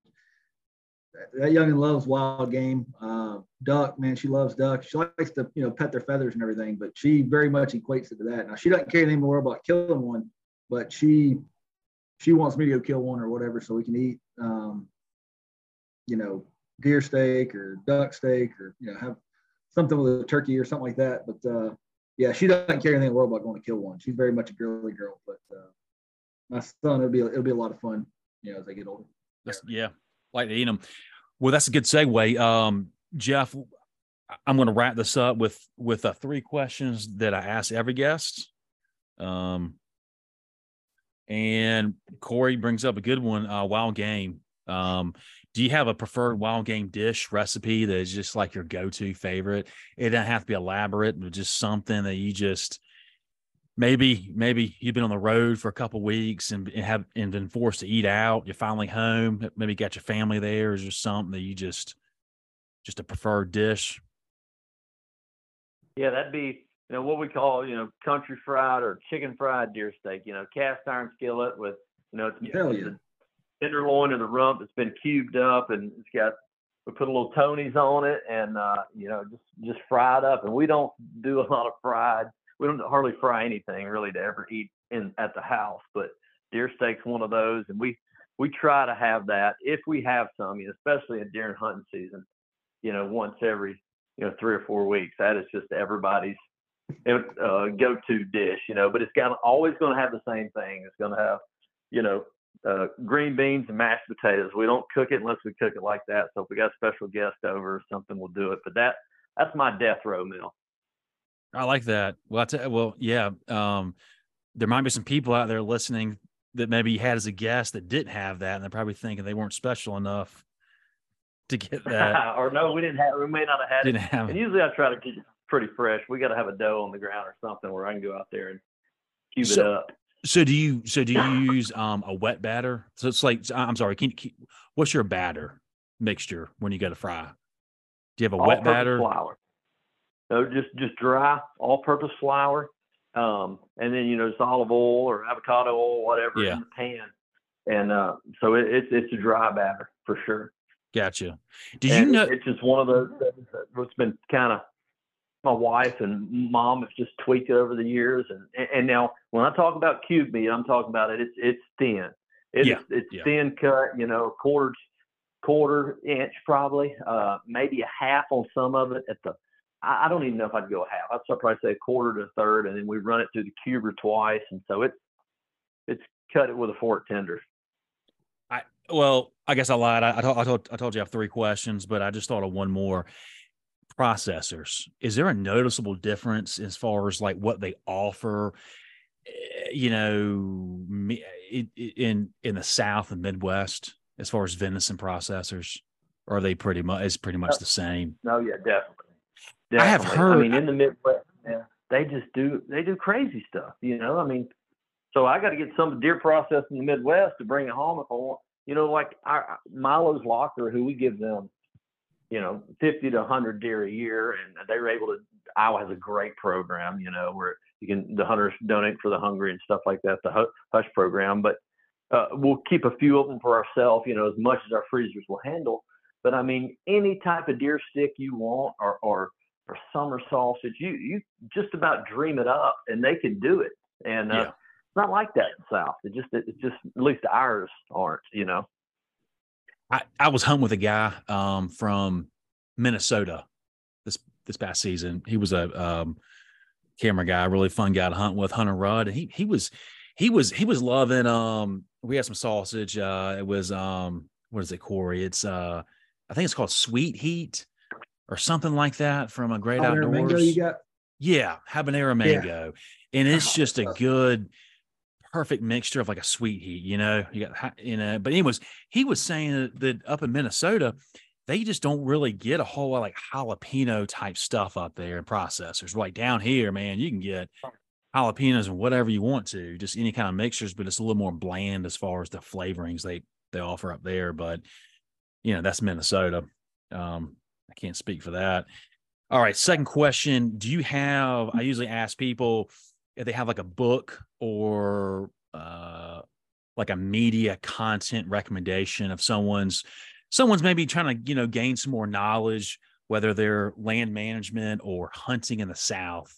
that youngin loves wild game. Uh, duck, man, she loves duck. She likes to, you know, pet their feathers and everything, but she very much equates it to that. Now she doesn't care anymore about killing one, but she she wants me to go kill one or whatever so we can eat um, you know, deer steak or duck steak or you know, have something with a turkey or something like that. But uh, yeah, she doesn't care anything in the world about going to kill one. She's very much a girly girl, but uh, my son, it'll be it'll be a lot of fun, you know, as I get older. That's, yeah, like eat them. Well, that's a good segue. Um, Jeff, I'm going to wrap this up with with uh, three questions that I ask every guest. Um, and Corey brings up a good one, uh, wild game. Um, do you have a preferred wild game dish recipe that is just like your go-to favorite? It doesn't have to be elaborate, but just something that you just maybe maybe you've been on the road for a couple weeks and, and, have and been forced to eat out. You're finally home. Maybe got your family there. Is there something that you just just a preferred dish? Yeah, that'd be you know what we call you know country fried or chicken fried deer steak. You know, cast iron skillet with you know it's, Hell yeah. Tenderloin of the rump that's been cubed up and it's got we put a little Tony's on it and uh, you know just just fried up. And we don't do a lot of fried we don't hardly fry anything really to ever eat in at the house, but deer steak's one of those, and we we try to have that if we have some, you know, especially in deer hunting season. You know, once every you know three or four weeks. That is just everybody's uh, go-to dish, you know. But it's got always going to have the same thing. It's going to have, you know, uh, green beans and mashed potatoes. We don't cook it unless we cook it like that. So if we got a special guest over or something, we'll do it. But that that's my death row meal. I like that. Well, I well, yeah. Um, there might be some people out there listening that maybe you had as a guest that didn't have that, and they're probably thinking they weren't special enough to get that. or no, we didn't have. We may not have had didn't it. Have and usually, I try to keep it pretty fresh. We got to have a doe on the ground or something where I can go out there and cube so, it up. So do you? So do you use um, a wet batter? So it's like I'm sorry. Can you, what's your batter mixture when you go to fry? Do you have a wet batter? Flour. No, just just dry all-purpose flour, um, and then you know just olive oil or avocado oil, whatever, yeah. in the pan. And uh, so it, it's it's a dry batter for sure. Gotcha. Did and you know? It's just one of those that's been kind of my wife and mom have just tweaked it over the years. And and now when I talk about cube meat, I'm talking about it. It's it's thin. It's yeah. it's yeah. thin cut. You know, quarters quarter inch probably, uh, maybe a half on some of it at the I, I don't even know if I'd go a half. I'd probably say a quarter to a third, and then we run it through the cuber twice, and so it's it's cut it with a fork tender. I well, I guess I lied. I, I, told, I told I told you I have three questions, but I just thought of one more. Processors. Is there a noticeable difference as far as like what they offer? Eh, you know, in in the South and Midwest, as far as venison processors, are they pretty much is pretty much the same? No, yeah, definitely. Definitely. I have heard. I mean, in the Midwest, yeah, they just do they do crazy stuff. You know, I mean, so I got to get some deer processed in the Midwest to bring it home if I want. You know, like our Milo's Locker, who we give them, you know, 50 to 100 deer a year, and they were able to. Iowa has a great program, you know, where you can the hunters donate for the hungry and stuff like that, the HUSH program. But uh, we'll keep a few of them for ourselves, you know, as much as our freezers will handle. But I mean, any type of deer stick you want, or or or summer sausage. You you just about dream it up, and they can do it. And uh, yeah. it's not like that in South. It just it, just at least ours aren't. You know. I I was home with a guy um, from Minnesota this this past season. He was a um, camera guy, really fun guy to hunt with, Hunter Rudd, and he he was he was he was loving um we had some sausage. Uh it was um what is it, Corey? It's uh I think it's called Sweet Heat or something like that from a great Habanero outdoors. mango you got? Yeah, habanero mango. And it's just a good perfect mixture of like a sweet heat, you know. You got you know, but anyways, he was saying that, that up in Minnesota, they just don't really get a whole lot like jalapeno type stuff up there in processors. Like down here, man, you can get jalapenos and whatever you want to, just any kind of mixtures, but it's a little more bland as far as the flavorings they they offer up there. But you know, that's Minnesota. Um, I can't speak for that. All right, second question. Do you have I usually ask people they have like a book or uh like a media content recommendation of someone's someone's maybe trying to, you know, gain some more knowledge, whether they're land management or hunting in the South.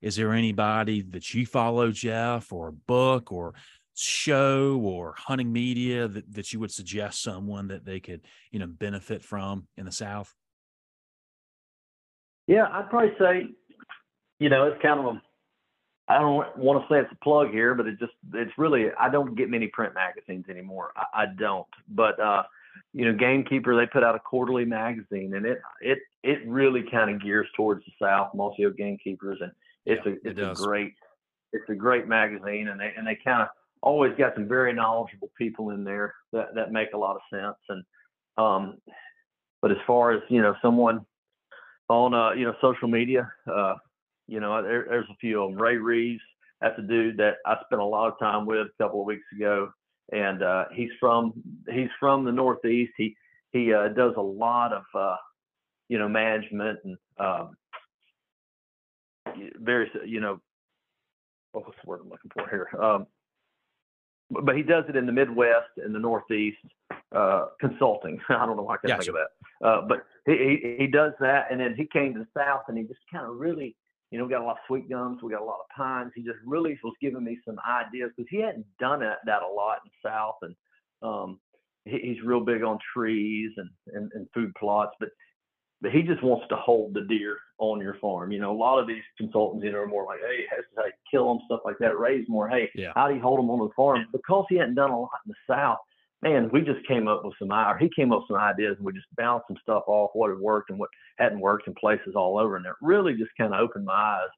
Is there anybody that you follow, Jeff, or a book or show or hunting media that, that you would suggest someone that they could, you know, benefit from in the South? Yeah, I'd probably say, you know, it's kind of a, I don't want to say it's a plug here, but it just, it's really, I don't get many print magazines anymore. I, I don't, but, uh, you know, Gamekeeper, they put out a quarterly magazine and it, it, it really kind of gears towards the South, Mossy Oak Gamekeepers. And it's Yeah, a, it it's a great, it's a great magazine and they, and they kind of always got some very knowledgeable people in there that, that make a lot of sense. And, um, but as far as, you know, someone, on uh, you know social media. Uh, you know, there, there's a few of them. Ray Reeves, that's a dude that I spent a lot of time with a couple of weeks ago, and uh, he's from he's from the Northeast. He he uh, does a lot of uh, you know management and um, various you know oh, what's the word I'm looking for here. Um, but but he does it in the Midwest and the Northeast uh, consulting. I don't know why I can't think of that. Uh, but he, he he does that, and then he came to the South, and he just kind of really, you know, we got a lot of sweet gums, we got a lot of pines. He just really was giving me some ideas because he hadn't done that, that a lot in the South, and um, he, he's real big on trees and, and and food plots, but but he just wants to hold the deer on your farm. You know, a lot of these consultants, you know, are more like, hey, has to like, kill them, stuff like that. Raise more, hey, Yeah. how do you hold them on the farm? Because he hadn't done a lot in the South, man, we just came up with some, or he came up with some ideas, and we just bounced some stuff off what had worked and what hadn't worked in places all over, and it really just kind of opened my eyes.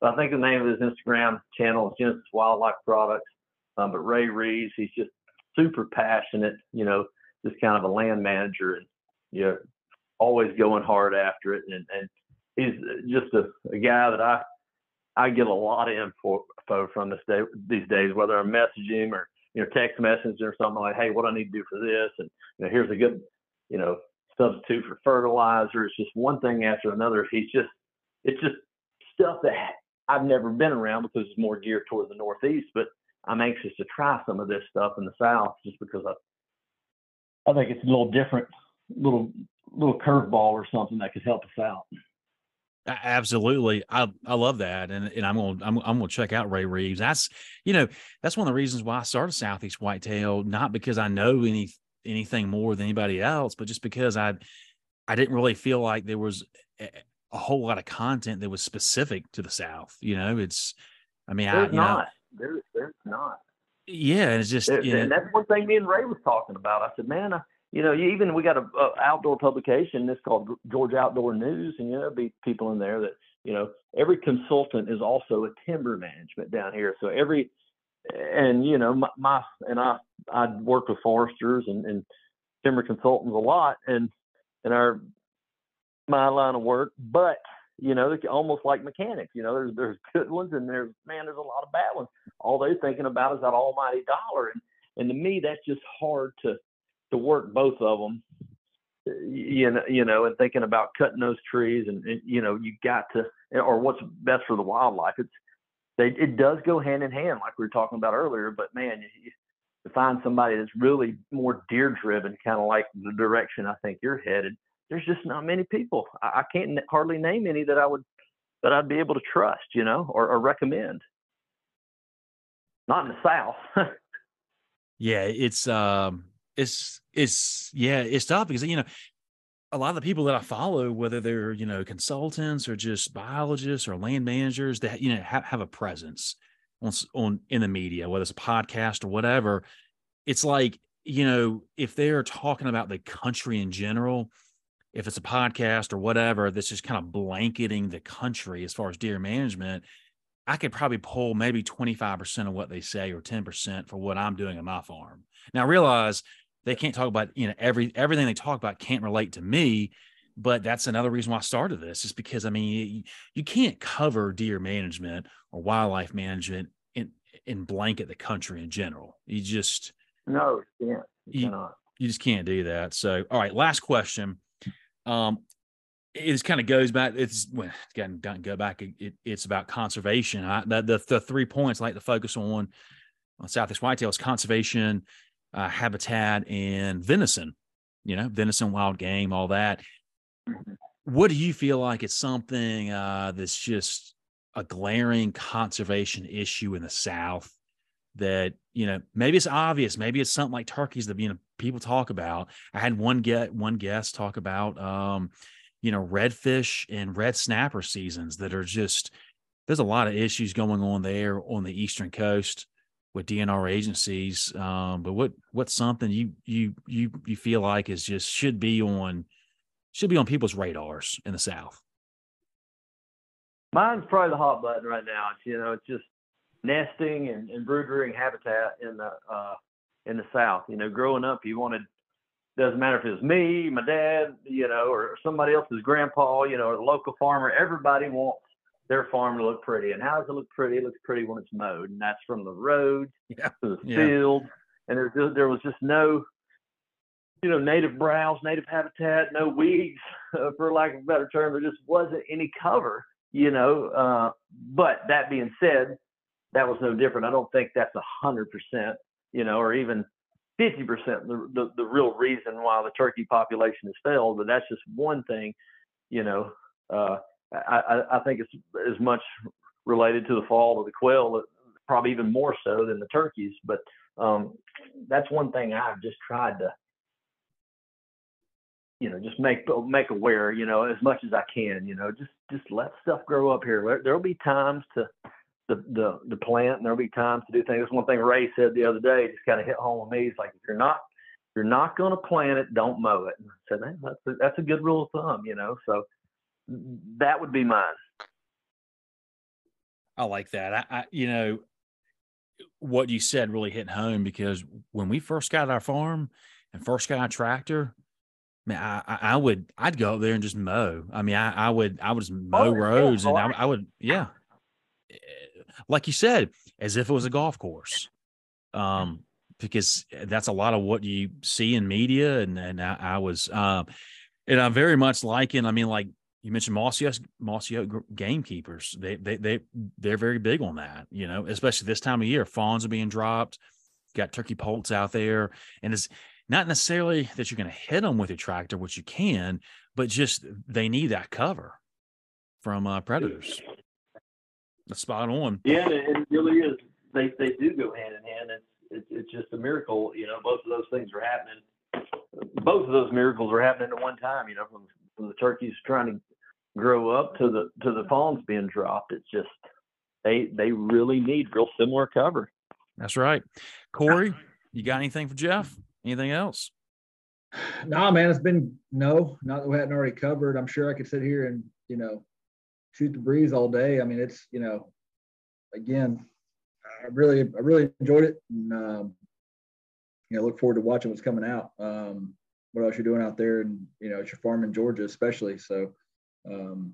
But I think the name of his Instagram channel is Genesis Wildlife Products. Um, but Ray Reeves, he's just super passionate, you know, just kind of a land manager and you know, always going hard after it. And, and he's just a, a guy that I I get a lot of info from this day these days, whether I'm messaging him or you know text messaging or something like, hey, what do I need to do for this? And you know, here's a good you know substitute for fertilizer. It's just one thing after another. He's just it's just stuff that I've never been around because it's more geared toward the Northeast, but I'm anxious to try some of this stuff in the South just because I I think it's a little different, little little curveball or something that could help us out. Absolutely. I I love that. And and I'm gonna I'm, I'm gonna check out Ray Reeves. That's you know, that's one of the reasons why I started Southeast Whitetail, not because I know any anything more than anybody else, but just because I I didn't really feel like there was a, a whole lot of content that was specific to the South. You know, it's I mean, I There's you know, not. There, there's not. yeah, and it's just There- you know, and that's one thing me and Ray was talking about. I said, man, I, you know, you, even we got a, a outdoor publication. It's called Georgia Outdoor News, and you know, be people in there that you know. Every consultant is also a timber management down here. So every, and you know, my, my and I I work with foresters and, and timber consultants a lot, and in our my line of work, but you know, they're almost like mechanics. You know, there's there's good ones and there's man, there's a lot of bad ones. All they're thinking about is that almighty dollar, and and to me, that's just hard to to work both of them. You know, you know, and thinking about cutting those trees, and, and you know, you got to, or what's best for the wildlife. It's they, it does go hand in hand, like we were talking about earlier. But man, you, you, to find somebody that's really more deer driven, kind of like the direction I think you're headed, there's just not many people. I, I can't hardly name any that I would that I'd be able to trust, you know, or, or recommend. Not in the South. yeah, it's um it's it's yeah, it's tough because you know a lot of the people that I follow, whether they're you know consultants or just biologists or land managers, that you know have, have a presence. on on in the media, whether it's a podcast or whatever, it's like you know if they're talking about the country in general, if it's a podcast or whatever that's just kind of blanketing the country as far as deer management, I could probably pull maybe 25% of what they say or 10% for what I'm doing on my farm. Now realize they can't talk about, you know, every everything they talk about can't relate to me, but that's another reason why I started this is because I mean you, you can't cover deer management or wildlife management in in blanket the country in general. You just no, yeah, you, you, you just can't do that. So, all right, last question. Um, it kind of goes back. It's well, again, don't go back. It, it's about conservation. I, the, the, the three points I like to focus on on Southeast whitetail is conservation, uh, habitat, and venison. You know, venison, wild game, all that. Mm-hmm. What do you feel like it's something uh, that's just a glaring conservation issue in the South that you know maybe it's obvious maybe it's something like turkeys that you know people talk about i had one get one guest talk about um you know redfish and red snapper seasons that are just there's a lot of issues going on there on the eastern coast with dnr agencies um but what what's something you you you you feel like is just should be on should be on people's radars in the south mine's probably the hot button right now it's you know it's just nesting and, and brood rearing habitat in the uh, in the South. You know, growing up, you wanted doesn't matter if it was me, my dad, you know, or somebody else's grandpa, you know, or the local farmer. Everybody wants their farm to look pretty. And how does it look pretty? It looks pretty when it's mowed, and that's from the roads yeah. to the yeah. field. And there there was just no, you know, native browse, native habitat, no weeds, uh, for lack of a better term. There just wasn't any cover, you know. Uh, but that being said, that was no different. I don't think that's a hundred percent, you know, or even fifty percent the, the the real reason why the turkey population has failed. But that's just one thing, you know. Uh, I, I think it's as much related to the fall of the quail, probably even more so than the turkeys. But um, that's one thing I've just tried to, you know, just make make aware, you know, as much as I can, you know, just just let stuff grow up here. There'll be times to the, the the plant, and there'll be times to do things. That's one thing Ray said the other day, just kind of hit home with me. He's like, if you're not if you're not going to plant it, don't mow it. And I said, hey, that's a, that's a good rule of thumb, you know. So that would be mine. I like that. I, I you know what you said really hit home because when we first got our farm and first got our tractor, man, I, I would I'd go up there and just mow. I mean, I, I would I would just mow oh, roads yeah. and I, I would yeah like you said, as if it was a golf course. Um, because that's a lot of what you see in media. And, and I, I was, um, and I'm very much liking, I mean, like you mentioned Mossy Oak, Mossy Oak gamekeepers. They, they, they, they're very big on that, you know, especially this time of year. Fawns are being dropped, got turkey poults out there. And it's not necessarily that you're going to hit them with your tractor, which you can, but just they need that cover from uh, predators. That's spot on. Yeah, it really is. They they do go hand in hand. It's it's it's just a miracle. You know, both of those things are happening. Both of those miracles are happening at one time. You know, from from the turkeys trying to grow up to the to the fawns being dropped. It's just they they really need real similar cover. That's right. Corey, you got anything for Jeff? Anything else? Nah, man, it's been no, not that we hadn't already covered. I'm sure I could sit here and you know shoot the breeze all day. I mean, it's you know, again, I really I really enjoyed it, and um, you know, look forward to watching what's coming out. Um, what else you're doing out there, and you know, it's your farm in Georgia, especially. So, um,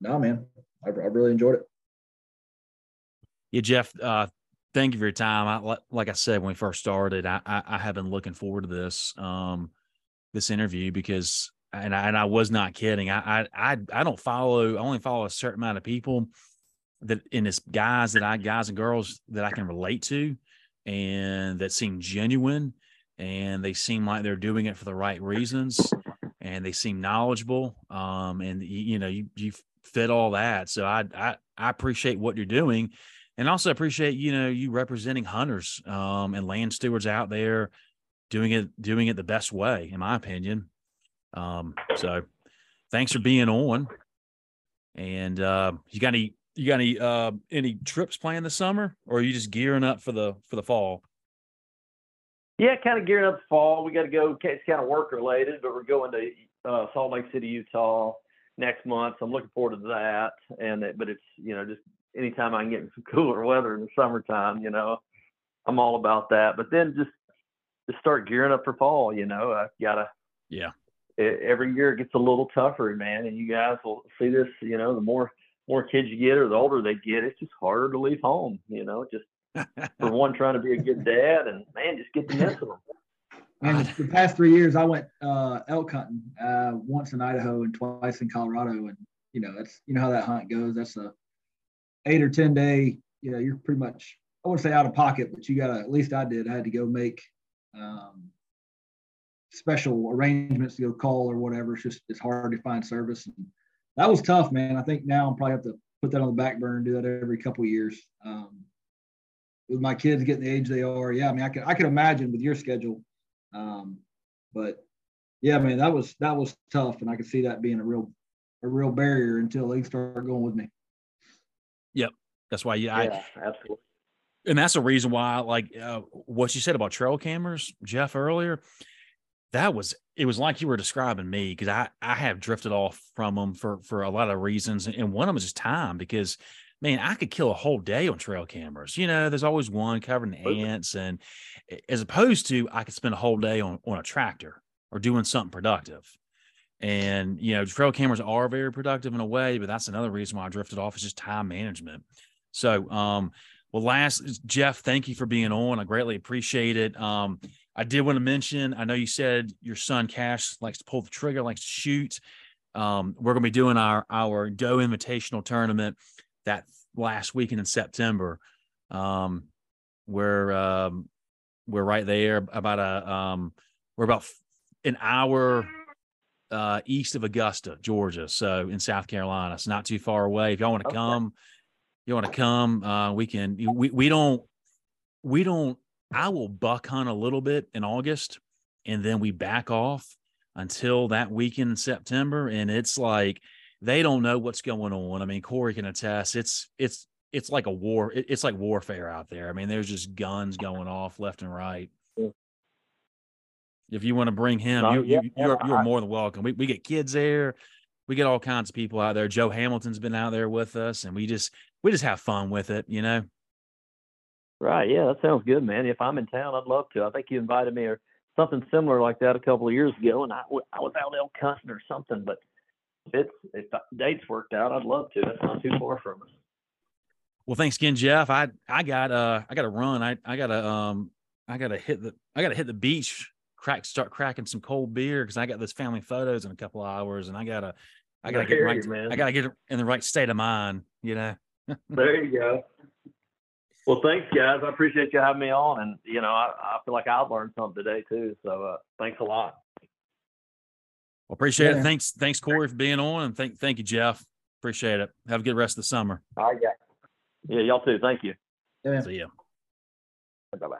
no, man, I, I really enjoyed it. Yeah, Jeff. Uh, thank you for your time. I, like I said when we first started, I, I, I have been looking forward to this um, this interview because and I, and I was not kidding. I, I I don't follow. I only follow a certain amount of people that in this guys that I guys and girls that I can relate to, and that seem genuine, and they seem like they're doing it for the right reasons, and they seem knowledgeable. Um, and you, you know you you fit all that. So I I I appreciate what you're doing, and also appreciate you know you representing hunters um and land stewards out there doing it doing it the best way in my opinion um, so thanks for being on. And uh, you got any you got any uh any trips planned this summer, or are you just gearing up for the for the fall? Yeah, kind of gearing up for fall. We got to go. It's kind of work related, but we're going to uh, Salt Lake City, Utah next month. So I'm looking forward to that. And it, but it's you know just anytime I can get in some cooler weather in the summertime, you know, I'm all about that. But then just just start gearing up for fall. You know, I gotta. Yeah. It, every year it gets a little tougher, man, and you guys will see this. You know, the more more kids you get or the older they get, it's just harder to leave home. You know, just for one trying to be a good dad, and man, just get to mess with them. And the past three years, I went uh, elk hunting uh, once in Idaho and twice in Colorado, and you know that's you know how that hunt goes. That's a eight or ten day. You know, you're pretty much I wouldn't say out of pocket, but you got to at least I did. I had to go make um, special arrangements to go call or whatever. It's just it's hard to find service. And that was tough, man. I think now I'm probably have to put that on the back burner and do that every couple years. Um, with my kids getting the age they are, yeah. I mean, I can I can imagine with your schedule um, but yeah, man, that was that was tough, and I could see that being a real a real barrier until they start going with me. Yep, that's why. Yeah, yeah I, absolutely. And that's the reason why, like uh, what you said about trail cameras, Jeff earlier. That was it was like you were describing me because I I have drifted off from them for for a lot of reasons, and one of them is just time because man, I could kill a whole day on trail cameras. You know, there's always one covering the ants, and as opposed to I could spend a whole day on on a tractor or doing something productive. And you know, trail cameras are very productive in a way, but that's another reason why I drifted off is just time management. So, um, well, last Jeff, thank you for being on. I greatly appreciate it. Um, I did want to mention, I know you said your son Cash likes to pull the trigger, likes to shoot. Um, we're going to be doing our our Doe Invitational tournament that last weekend in September. Um, we're um, we're right there about a um, we're about an hour uh, east of Augusta, Georgia, so in South Carolina. It's not too far away. If y'all want to okay. come, you want to come, uh, we can. We we don't we don't. I will buck hunt a little bit in August, and then we back off until that weekend in September, and it's like they don't know what's going on. I mean, Corey can attest. It's it's it's like a war. It's like warfare out there. I mean, there's just guns going off left and right. If you want to bring him, you, you, you're, you're more than welcome. We we get kids there. We get all kinds of people out there. Joe Hamilton's been out there with us, and we just we just have fun with it, you know. Right. Yeah, that sounds good, man. If I'm in town, I'd love to. I think you invited me or something similar like that a couple of years ago, and I, I was out elk hunting or something. But if it's if the dates worked out, I'd love to. That's not too far from us. Well, thanks again, Jeff. I I got uh I got to run. I I got to um I got to hit the I got to hit the beach. Crack start cracking some cold beer because I got this family photos in a couple hours, and I gotta I gotta get right. You, I gotta get in the right state of mind. You know. there you go. Well, thanks, guys. I appreciate you having me on, and you know, I, I feel like I've learned something today too. So, uh, thanks a lot. Well, appreciate yeah. it. Thanks, thanks, Corey, for being on, and thank, thank you, Jeff. Appreciate it. Have a good rest of the summer. All right, yeah, yeah, y'all too. Thank you. Yeah. See ya. Bye bye.